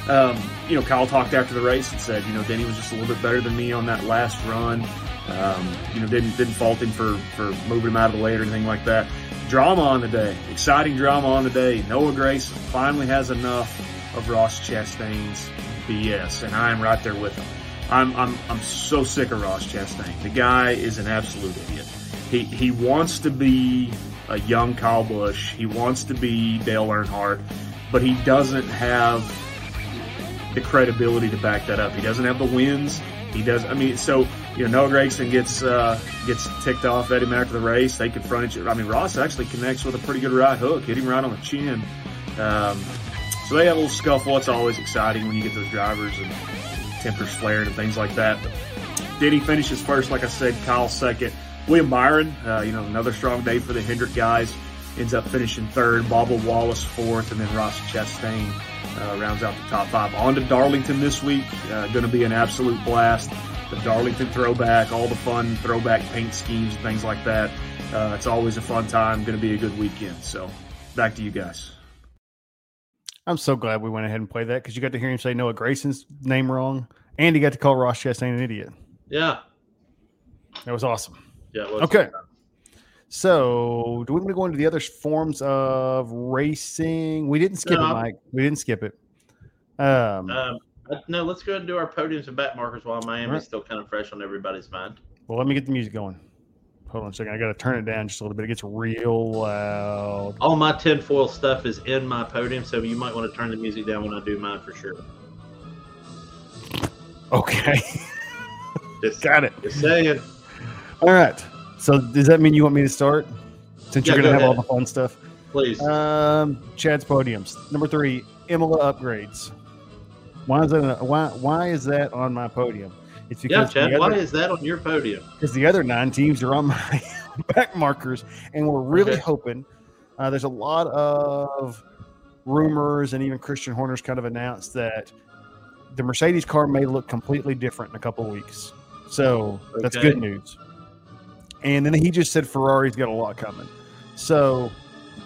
Um, you know, Kyle talked after the race and said, you know, Denny was just a little bit better than me on that last run. Um, you know, didn't didn't fault him for for moving him out of the way or anything like that. Drama on the day, exciting drama on the day. Noah Grace finally has enough of Ross Chastain's BS, and I am right there with him. I'm I'm I'm so sick of Ross Chastain. The guy is an absolute idiot. He he wants to be a young Kyle Busch. He wants to be Dale Earnhardt, but he doesn't have the credibility to back that up. He doesn't have the wins. He does. I mean, so you know, Noah Gregson gets uh, gets ticked off at him after the race. They confront each other. I mean, Ross actually connects with a pretty good right hook, hit him right on the chin. Um, so they have a little scuffle. It's always exciting when you get those drivers and tempers flaring and things like that. But Denny finishes first, like I said. Kyle second. William Byron, uh, you know, another strong day for the Hendrick guys. Ends up finishing third. Bubba Wallace fourth, and then Ross Chastain uh, rounds out the top five. On to Darlington this week. Uh, going to be an absolute blast. The Darlington throwback, all the fun throwback paint schemes and things like that. Uh, it's always a fun time. Going to be a good weekend. So back to you guys. I'm so glad we went ahead and played that because you got to hear him say Noah Grayson's name wrong, and he got to call Ross Chastain an idiot. Yeah. That was awesome. Yeah. it was Okay. So, do we want to go into the other forms of racing? We didn't skip No. it, Mike. We didn't skip it. Um, Um, uh, no, let's go ahead and do our podiums and back markers while Miami's Alright. still kind of fresh on everybody's mind. well, let me get the music going. Hold on a second. I got to turn it down just a little bit. It gets real loud. All my tinfoil stuff is in my podium, so you might want to turn the music down when I do mine for sure. Okay. Just, got it. just saying. All right. So, does that mean you want me to start? Since you're going to go have all the fun stuff. Please. Um, Chad's podiums. Number three, Imola upgrades. Why is that? Why why is that on my podium? It's because yeah, Chad, the why is that on your podium? because the other nine teams are on my back markers, and we're really Okay. hoping. Uh, there's a lot of rumors, and even Christian Horner's kind of announced that the Mercedes car may look completely different in a couple weeks. So that's good news. And then he just said Ferrari's got a lot coming. So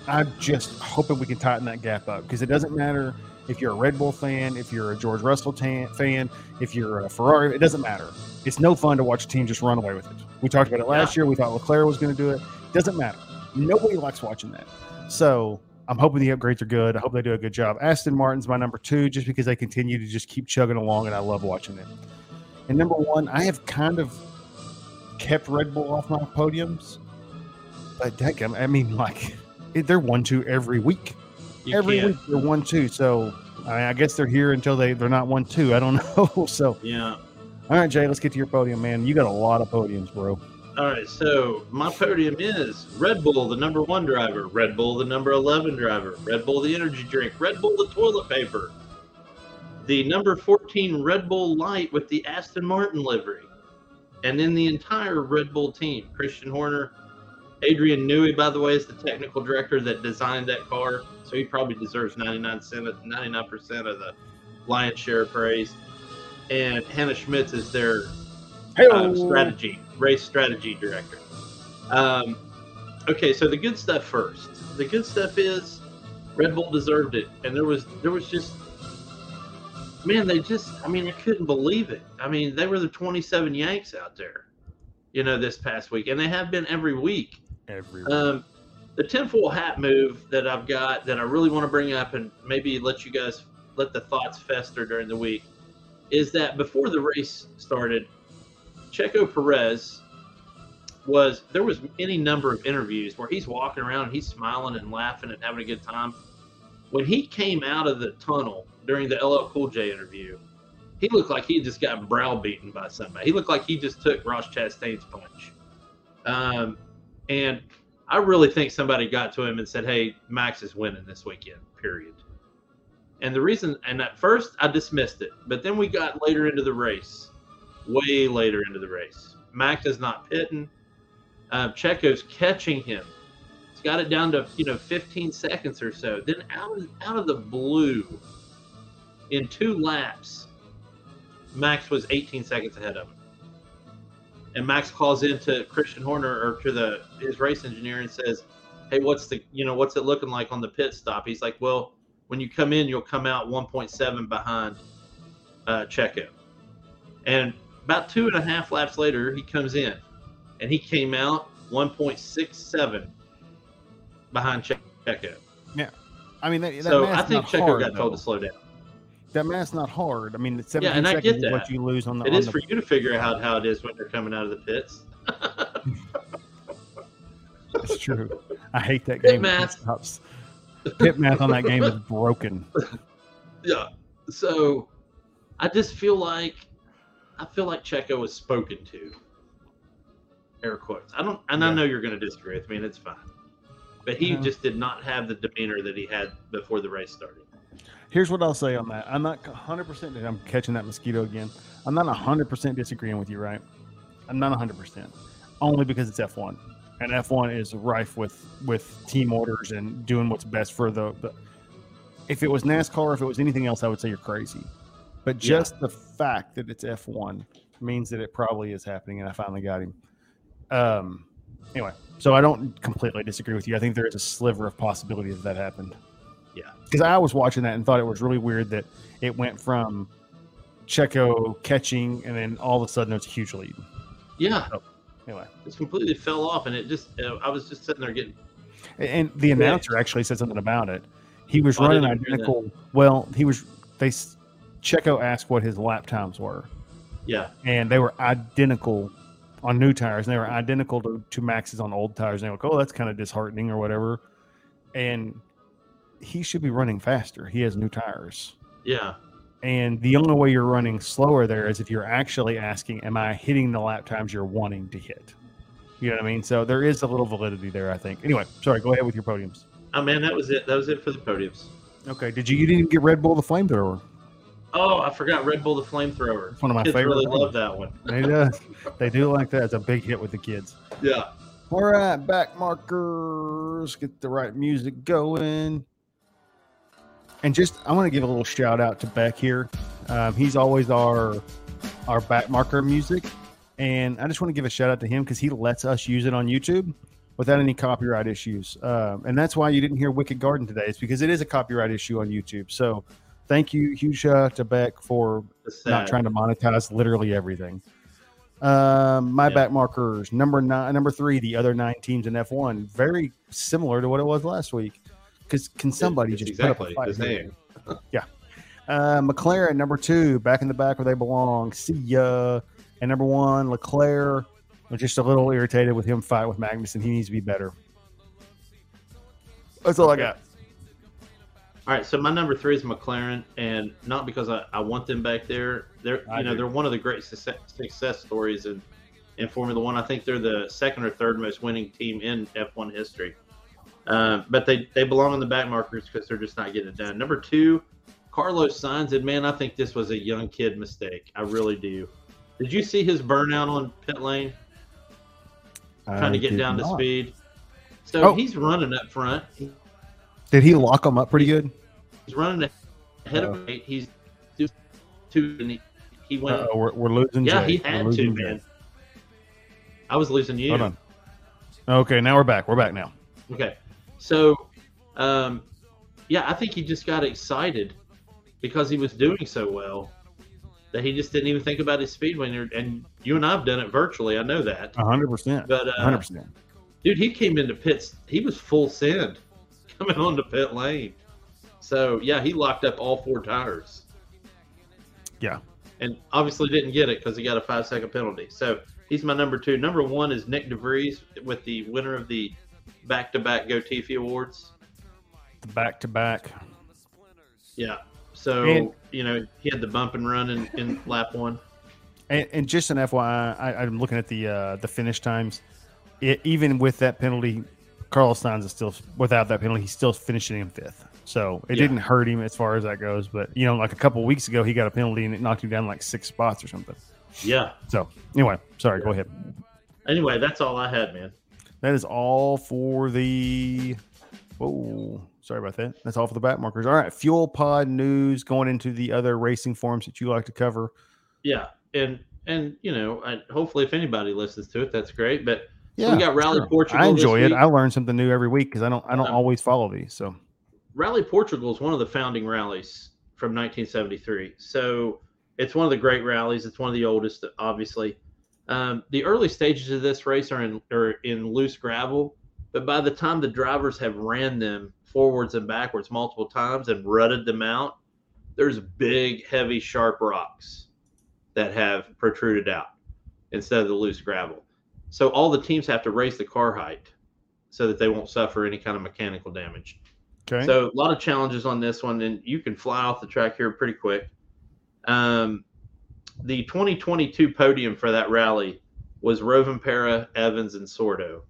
I'm just hoping we can tighten that gap up because it doesn't matter if you're a Red Bull fan, if you're a George Russell tan, fan, if you're a Ferrari, it doesn't matter. It's no fun to watch a team just run away with it. We talked about it last year. We thought Leclerc was going to do it. Doesn't matter. Nobody likes watching that. So I'm hoping the upgrades are good. I hope they do a good job. Aston Martin's my number two just because they continue to just keep chugging along and I love watching it. And number one, I have kind of kept Red Bull off my podiums. But heck, I mean, like, it- they're one two every week. You every can't. week they're one two. So I, mean, I guess they're here until they they're not one two. I don't know. so Yeah. all right, Jay, let's get to your podium, man. You got a lot of podiums, bro. All right, so my podium is Red Bull, the number one driver, Red Bull, the number 11 driver, Red Bull, the energy drink, Red Bull, the toilet paper, the number 14 Red Bull Light with the Aston Martin livery, and then the entire Red Bull team Christian Horner. Adrian Newey, by the way, is the technical director that designed that car, so he probably deserves 99 cent, 99% of the lion's share of praise. And Hannah Schmitz is their uh, strategy, race strategy director. Um, okay, so the good stuff first. The good stuff is Red Bull deserved it, and there was there was just man, they just I mean I couldn't believe it. I mean they were the 27 Yanks out there, you know, this past week, and they have been every week. Every Um, the tinfoil hat move that I've got that I really want to bring up and maybe let you guys let the thoughts fester during the week is that before the race started, Checo Perez was there was any number of interviews where he's walking around and he's smiling and laughing and having a good time. When he came out of the tunnel during the LL Cool J interview, he looked like he had just gotten browbeaten by somebody. He looked like he just took Ross Chastain's punch. Um, and I really think somebody got to him and said, "Hey, Max is winning this weekend." Period. And the reason, and at first I dismissed it, but then we got later into the race, way later into the race. Max is not pitting. Um, Checo's catching him. He's got it down to you know 15 seconds or so. Then out out of the blue, in two laps, Max was 18 seconds ahead of him. And Max calls into Christian Horner or to the his race engineer and says, "Hey, what's the you know what's it looking like on the pit stop?" He's like, "Well, when you come in, you'll come out 1.7 behind uh, Checo." And about two and a half laps later, he comes in, and he came out 1.67 behind Che- Checo. Yeah, I mean, that, that So I think Checo hard, got told to slow down. That math's not hard. I mean, it's Yeah, 17 and I get is what you lose on the. It on is the, for you to figure out how it is when they're coming out of the pits. It's true. I hate that Pit game. math. pit stops. Pit math on that game is broken. Yeah. So I just feel like I feel like Checo was spoken to. Air quotes. I don't and I know you're gonna disagree with me and it's fine. But he Yeah. just did not have the demeanor that he had before the race started. Here's what I'll say on that. I'm not 100%. That I'm catching that mosquito again. I'm not 100% disagreeing with you, right? I'm not 100%. Only because it's F1. And F1 is rife with with team orders and doing what's best for the, the if it was NASCAR, if it was anything else, I would say you're crazy. But Yeah. just the fact that it's F1 means that it probably is happening, and I finally got him. Um, anyway, so I don't completely disagree with you. I think there is a sliver of possibility that that happened. Because I was watching that and thought it was really weird that it went from Checo catching and then all of a sudden there's a huge lead. Yeah, Anyway, it completely fell off, and it just uh, I was just sitting there getting and the announcer actually said something about it. He was Oh, running didn't hear that. identical. Well, he was. They Checo asked what his lap times were, yeah and they were identical on new tires, and they were identical to, to Max's on old tires. And they were like, "Oh, that's kind of disheartening, or whatever." And he should be running faster. He has new tires, yeah and the only way you're running slower there is if you're actually asking, "Am I hitting the lap times you're wanting to hit?" You know what I mean? So there is a little validity there, I think. Anyway, sorry. Go ahead with your podiums. oh man that was it that was it for the podiums. Okay. Did you? You didn't get Red Bull the flamethrower? Oh, I forgot Red Bull the flamethrower. It's one of my Kids favorite really love that one. They do. they do like that. It's a big hit with the kids. Yeah. All right, back markers. Get the right music going. And just, I want to give a little shout out to Beck here. Um, he's always our our back marker music, and I just want to give a shout out to him because he lets us use it on YouTube without any copyright issues. Um, and that's why you didn't hear Wicked Garden today. It's because it is a copyright issue on YouTube. So thank you, huge shout out to Beck for not trying to monetize literally everything. Um, my Yeah. back markers number nine, number three, the other nine teams in F1, very similar to what it was last week. Because can somebody It's just exactly put up a fight? Yeah. Uh, McLaren number two, back in the back where they belong. See ya. And number one, Leclerc. I'm just a little irritated with him fighting with Magnussen. He needs to be better. That's all I got. All right, so my number three is McLaren, and not because I, I want them back there. They're I you know do. they're one of the great success, success stories in in Formula One. I think they're the second or third most winning team in F1 history. Um, but they they belong in the back markers because they're just not getting it done. Number two, Carlos Sainz, and man, I think this was a young kid mistake. I really do. Did you see his burnout on pit lane trying I to get did down to speed? So Oh. he's running up front. Did he lock them up pretty good? He's running ahead of me. He's just two, and he, he went. Uh-oh, we're, we're losing. yeah, Jay. he had to, losing Jay. man. I was losing you. Hold on. Okay, now we're back. We're back now. Okay, so, um, yeah, I think he just got excited because he was doing so well that he just didn't even think about his speed when you're. And you and I've done it virtually. I know that. hundred percent. But uh, hundred percent. dude, he came into pits. He was full send coming onto pit lane. So yeah, he locked up all four tires. Yeah. and obviously didn't get it because he got a five second penalty. So he's my number two. Number one is Nyck de Vries with the winner of the back to back Go Tiffy Awards. Back to back. Yeah. So And- you know he had the bump and run in, in lap one. And, and just an FYI, I, I'm looking at the uh, the finish times. It, even with that penalty, Carlos Sainz is still without that penalty. He's still finishing in fifth. So it Yeah. didn't hurt him as far as that goes. But you know, like a couple weeks ago, he got a penalty and it knocked him down like six spots or something. Yeah. So anyway, sorry. Go ahead. Anyway, that's all I had, man. That is all for the. Whoa, sorry about that. That's all for the back markers. All right, fuel pod news going into the other racing forums that you like to cover. Yeah, and and you know, I, hopefully if anybody listens to it, that's great. But Yeah, we got Rally sure. Portugal. I enjoy it. I learn something new every week because I don't I don't Yeah. always follow these. So Rally Portugal is one of the founding rallies from 1973. So it's one of the great rallies. It's one of the oldest, obviously. Um, the early stages of this race are in are in loose gravel, but by the time the drivers have ran them forwards and backwards multiple times and rutted them out, there's big, heavy, sharp rocks that have protruded out instead of the loose gravel. So all the teams have to raise the car height so that they won't suffer any kind of mechanical damage. okay, So a lot of challenges on this one, and you can fly off the track here pretty quick. Um, the 2022 podium for that rally was Rovanpera, Evans, and Sordo.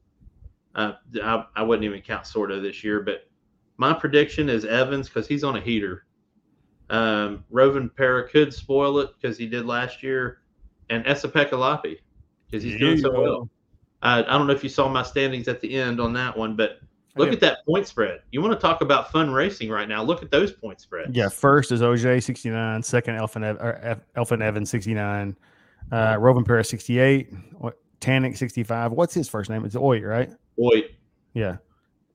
Uh, I, I wouldn't even count Sordo this year, but my prediction is Evans because he's on a heater. Um, Rovanpera could spoil it because he did last year, and Esapekka Lappi because he's doing so well. Uh, I don't know if you saw my standings at the end on that one, but Look at that point spread. You want to talk about fun racing right now? Look at those point spreads. yeah. First is OJ sixty nine. Second Elfyn Ev- Elfyn sixty nine. Uh, Rovanpera sixty eight. Tänak sixty five. What's his first name? It's Oy, right? Boy, Yeah.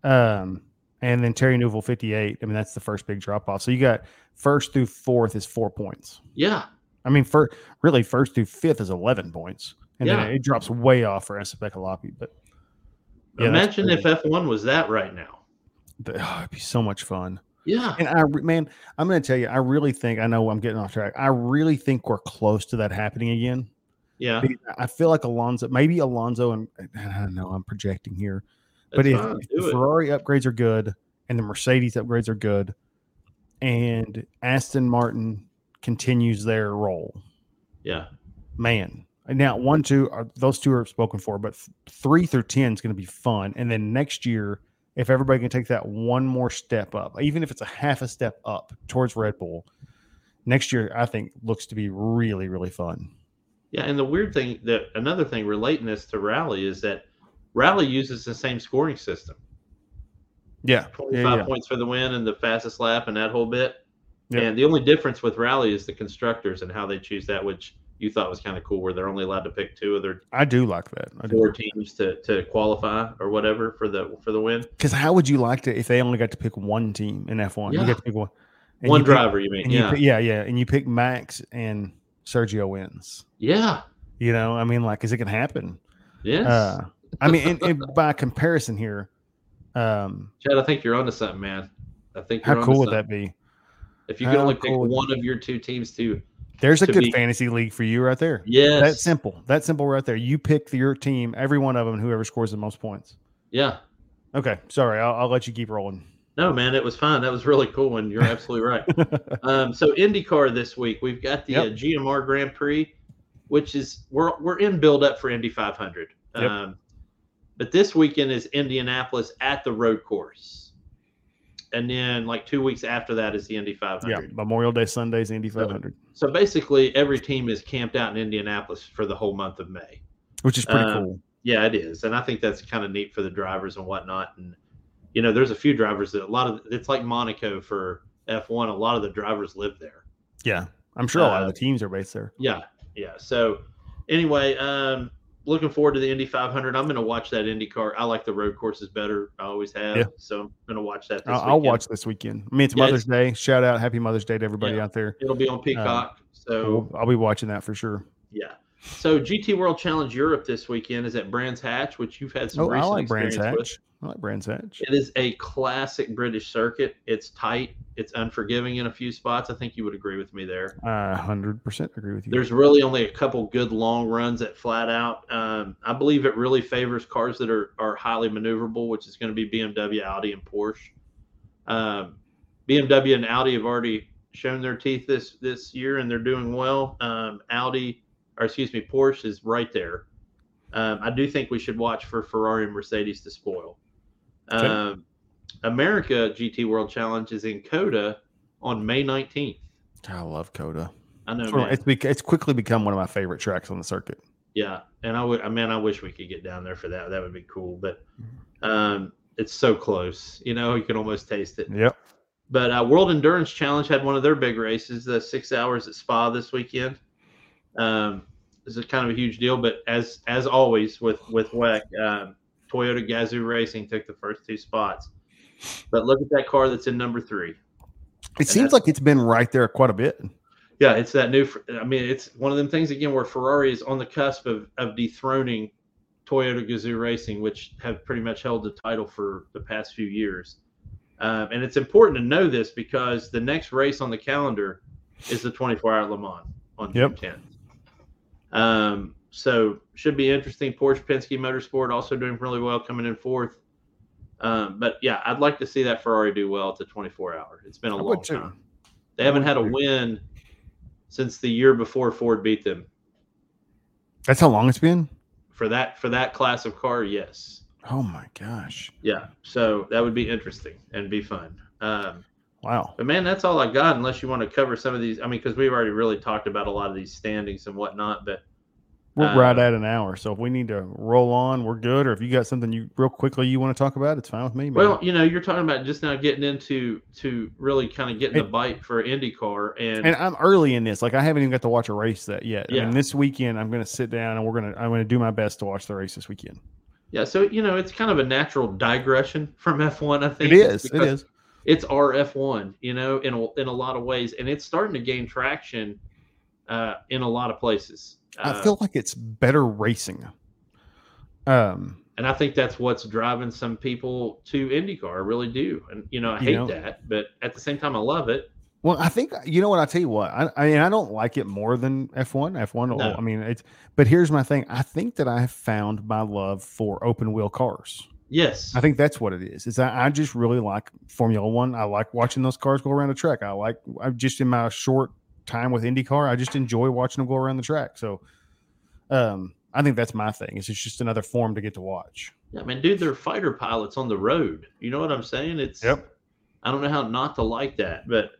Um, and then Thierry Neuville 58. I mean, that's the first big drop off. So you got first through fourth is four points. Yeah. I mean, for really first through fifth is 11 points, and Yeah. then it drops way off for Esapekka Lappi. But Yeah, that's Imagine if. F1 was that right now. oh, it'd be so much fun. Yeah. And I, man, I'm going to tell you, I really think I know I'm getting off track. I really think we're close to that happening again. Yeah. I feel like Alonso, maybe Alonso, and I don't know, I'm projecting here, but if, if the. Ferrari upgrades are good and the Mercedes upgrades are good, and Aston Martin continues their role, Yeah. man. Now, one, two, are, those two are spoken for, but th- three through 10 is going to be fun. And then next year, if everybody can take that one more step up, even if it's a half a step up towards Red Bull, next year, I think looks to be really, really fun. Yeah. And the weird thing that another thing relating this to Rally is that Rally uses the same scoring system Yeah. 25 Yeah. yeah. points for the win and the fastest lap and that whole bit. Yep. And the only difference with Rally is the constructors and how they choose that, which you thought was kind of cool, where they're only allowed to pick two of their I do like that. I do. four teams to, to qualify or whatever for the for the win. Because how would you like to if they only got to pick one team in F1? You Yeah. get to pick one. and One you pick- driver, you mean? and you Yeah. pick- yeah, yeah. And you pick Max and Sergio wins. yeah. You know, I mean, like, is it can happen. Yes. Uh, I mean, and, and by comparison here, um, Chad, I think you're onto something, man. I think you're how cool would that be? If you could How only pick cool one of your two teams to There's a good be- fantasy league for you right there. Yeah, That's simple. That's simple right there. You pick your team, every one of them, whoever scores the most points. Yeah. Okay, sorry, I'll, I'll let you keep rolling. No, man, it was fun. That was really cool, and you're absolutely right. Um, so IndyCar this week, we've got the Yep. uh, GMR Grand Prix, which is we're we're in build up for Indy 500. Yep. Um, but this weekend is Indianapolis at the road course, and then like two weeks after that is the Indy 500. yeah, Memorial Day Sundays, Indy 500, So basically, every team is camped out in Indianapolis for the whole month of May. which is pretty Um, cool. Yeah, it is, and I think that's kind of neat for the drivers and whatnot. And you know, there's a few drivers that a lot of it's like Monaco for F1. A lot of the drivers live there. Yeah, I'm sure a lot uh, of the teams are based there. Yeah, yeah. So anyway, um, looking forward to the Indy 500. I'm going to watch that Indy car. I like the road courses better. I always have. Yeah. So I'm going to watch that. This I'll, I'll watch this weekend. I mean, it's Yeah, Mother's Day. Shout out, Happy Mother's Day to everybody Yeah. out there. It'll be on um, Peacock. so I'll, be watching that for sure. yeah. So GT World Challenge Europe this weekend is at Brands Hatch, which you've had some Oh, I recent like Brands experience with. I like Brands Hatch. It is a classic British circuit. It's tight. It's unforgiving in a few spots. I think you would agree with me there. I hundred percent agree with you. There's really only a couple good long runs at flat out. Um, I believe it really favors cars that are, are highly maneuverable, which is going to be BMW, Audi, and Porsche. Um, BMW and Audi have already shown their teeth this this year, and they're doing well. Um, Audi, or excuse me, Porsche is right there. Um, I do think we should watch for Ferrari and Mercedes to spoil. Okay. Um, America GT World Challenge is in COTA on May 19th. I love COTA. I know, It's, one of- man. it's, it's quickly become one of my favorite tracks on the circuit. Yeah, and I would, I mean, I wish we could get down there for that. That would be cool, but Mm-hmm. um, it's so close. You know, you can almost taste it. Yep. But uh, World Endurance Challenge had one of their big races, the six hours at Spa this weekend. Um, this is kind of a huge deal, but as as always with with WEC, um, Toyota Gazoo Racing took the first two spots. But look at that car that's in number three. It seems like it's been right there quite a bit. Yeah, it's that new. I mean, it's one of them things again where Ferrari is on the cusp of, of dethroning Toyota Gazoo Racing, which have pretty much held the title for the past few years. Um, and it's important to know this because the next race on the calendar is the 24 hour Le Mans on Yep. June 10th. Um, so should be interesting. Porsche Penske Motorsport also doing really well, coming in fourth. Um, but yeah, I'd like to see that Ferrari do well at the 24 hour. It's been a I long time. They haven't had a win since the year before Ford beat them That's how long it's been. for that for that class of car. Yes, Oh my gosh! yeah. So that would be interesting and be fun. Um, Wow. but man, that's all I got. Unless you want to cover some of these, I mean, because we've already really talked about a lot of these standings and whatnot. But We're Uh, right at an hour, so if we need to roll on, we're good. Or if you got something you real quickly you want to talk about, it's fine with me. Man. well, you know, you're talking about just now getting into to really kind of getting the bite for IndyCar, and, and I'm early in this. Like I haven't even got to watch a race that yet. I Yeah. mean, this weekend I'm going to sit down and we're to I'm going to do my best to watch the race this weekend. Yeah, so you know, it's kind of a natural digression from F1. I think It is. It is. It's our F1, you know, in a, in a lot of ways, and it's starting to gain traction uh, in a lot of places. I Uh, feel like it's better racing. Um, and I think that's what's driving some people to IndyCar. I really do, and you know, I You hate know- that, but at the same time, I love it. Well, I think you know what I tell you what I, I mean I don't like it more than F one. F one. I mean it's but here's my thing. I think that I have found my love for open wheel cars. Yes, I think that's what it is. Is I, I just really like Formula One. I like watching those cars go around the track. I like I just in my short time with IndyCar, I just enjoy watching them go around the track. So, um, I think that's my thing. It's just another form to get to watch. Yeah, I mean, dude, they're fighter pilots on the road. You know what I'm saying? It's Yep. I don't know how not to like that, but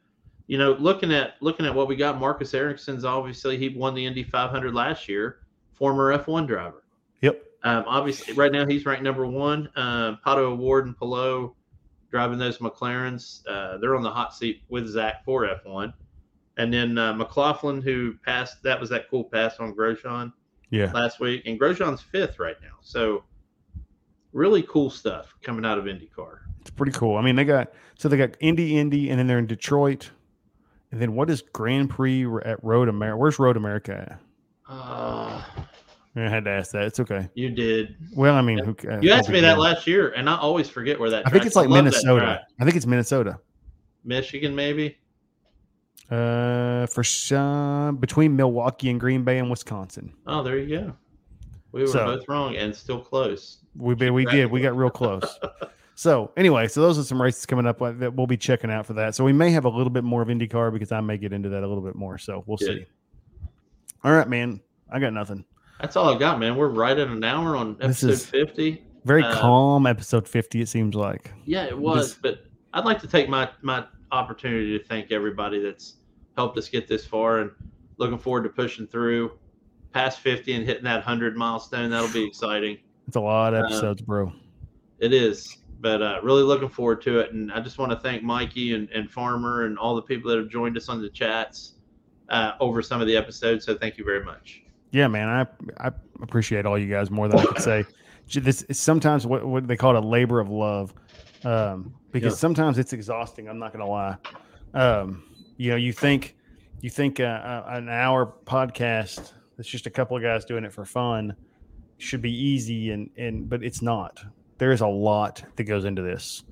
you know, looking at looking at what we got, Marcus Ericsson's obviously he won the Indy 500 last year, former F1 driver. Yep. Um, obviously, right now he's ranked number one. Um, Pato O'Ward and Palou driving those McLarens. Uh, they're on the hot seat with Zak for F1. And then uh, McLaughlin, who passed, that was that cool pass on Grosjean Yeah. last week. And Grosjean's fifth right now. So really cool stuff coming out of IndyCar. It's pretty cool. I mean, they got so they got Indy, Indy, and then they're in Detroit. And then what is Grand Prix at Road America? Where's Road America at? Uh, I had to ask that. It's okay. you did. Well, I mean, who, ca- You asked me that last year, and I always forget where that I think it's like Minnesota. I think it's Minnesota. Michigan, maybe. Uh, for some between Milwaukee and Green Bay and Wisconsin. Oh, there you go. We were So- both wrong and still close. We be- we did. We got real close. So anyway, so those are some races coming up that we'll be checking out for that. So we may have a little bit more of IndyCar because I may get into that a little bit more. So we'll Good. see. All right, man. I got nothing. That's all I got, man. We're right at an hour on episode is- 50. Very Uh, calm episode fifty. It seems like. Yeah, it was. This- But I'd like to take my my opportunity to thank everybody that's helped us get this far, and looking forward to pushing through past 50 and hitting that 100 milestone. That'll be exciting. It's a lot of Uh, episodes, bro. It is, but uh, really looking forward to it. And I just want to thank Mikey and, and Farmer and all the people that have joined us on the chats uh, over some of the episodes. So thank you very much. Yeah, man. I I appreciate all you guys more than I could say. This is sometimes what, what they call it a labor of love, um, because Yeah. sometimes it's exhausting. I'm not gonna lie. Um, you know, you think you think uh, uh, an hour podcast that's just a couple of guys doing it for fun should be easy, and and but it's not. There is a lot that goes into this.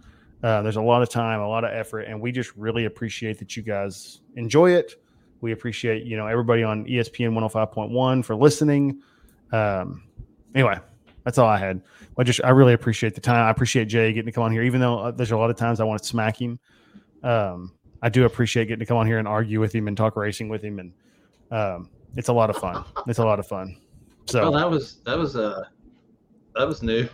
Uh, there's a lot of time, a lot of effort, and we just really appreciate that you guys enjoy it. We appreciate you know everybody on ESPN 105.1 for listening. Um, anyway, that's all I had. I just I really appreciate the time. I appreciate Jay getting to come on here, even though uh, there's a lot of times I want to smack him. Um, I do appreciate getting to come on here and argue with him and talk racing with him, and um, it's a lot of fun. It's a lot of fun. So Well, that was that was uh that was new.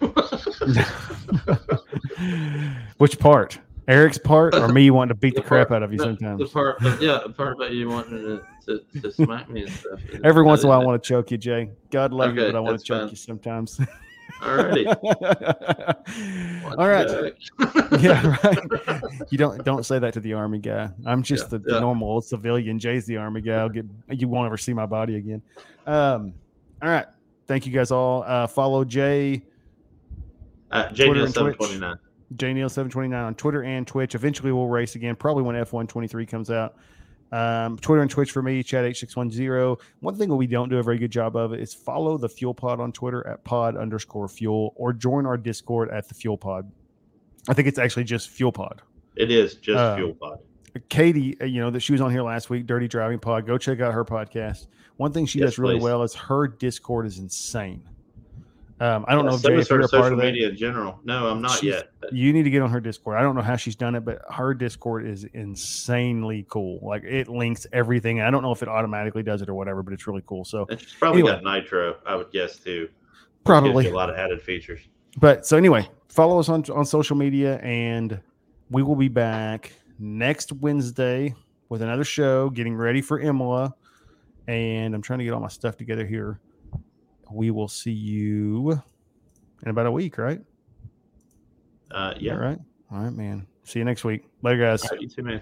Which part? Eric's part or me wanting to beat the, The crap part- out of you the- sometimes? The part, yeah, the part about you wanting to, to, to smack me and stuff. Every once in a while, I want to choke you, Jay. God love you, but I want to choke fine. you sometimes. Alrighty. All right. yeah, right. You don't don't say that to the army guy. I'm just Yeah, the, the yeah. normal civilian. Jay's the army guy. I'll get you won't ever see my body again. Um, all right. Thank you guys all. Uh, follow Jay Uh, Twitter JDL and Twitch. 729. JNeil729 on Twitter and Twitch. Eventually, we'll race again, probably when F123 comes out. Um, Twitter and Twitch for me, Chad H610. One thing that we don't do a very good job of is follow the Fuel Pod on Twitter at pod underscore fuel or join our Discord at the Fuel Pod. I think it's actually just Fuel Pod. It is just Uh, fuel pod. Katie, uh, you know, that she was on here last week, Dirty Driving Pod. Go check out her podcast. One thing she Yes, does really please. well is her Discord is insane. Um, I don't Yeah, know if Jay, if you're her a part social of media in general. No, I'm not She's- yet. but- You need to get on her Discord. I don't know how she's done it, but her Discord is insanely cool. Like it links everything. I don't know if it automatically does it or whatever, but it's really cool. So And she's probably Anyway. got Nitro, I would guess too. Probably, a lot of added features. but so anyway, follow us on on social media, and we will be back next Wednesday with another show, getting ready for Imola. And I'm trying to get all my stuff together here. We will see you in about a week, right? Uh, Yeah, yeah. right. All right, man. See you next week. Later, guys. All right, you too, man.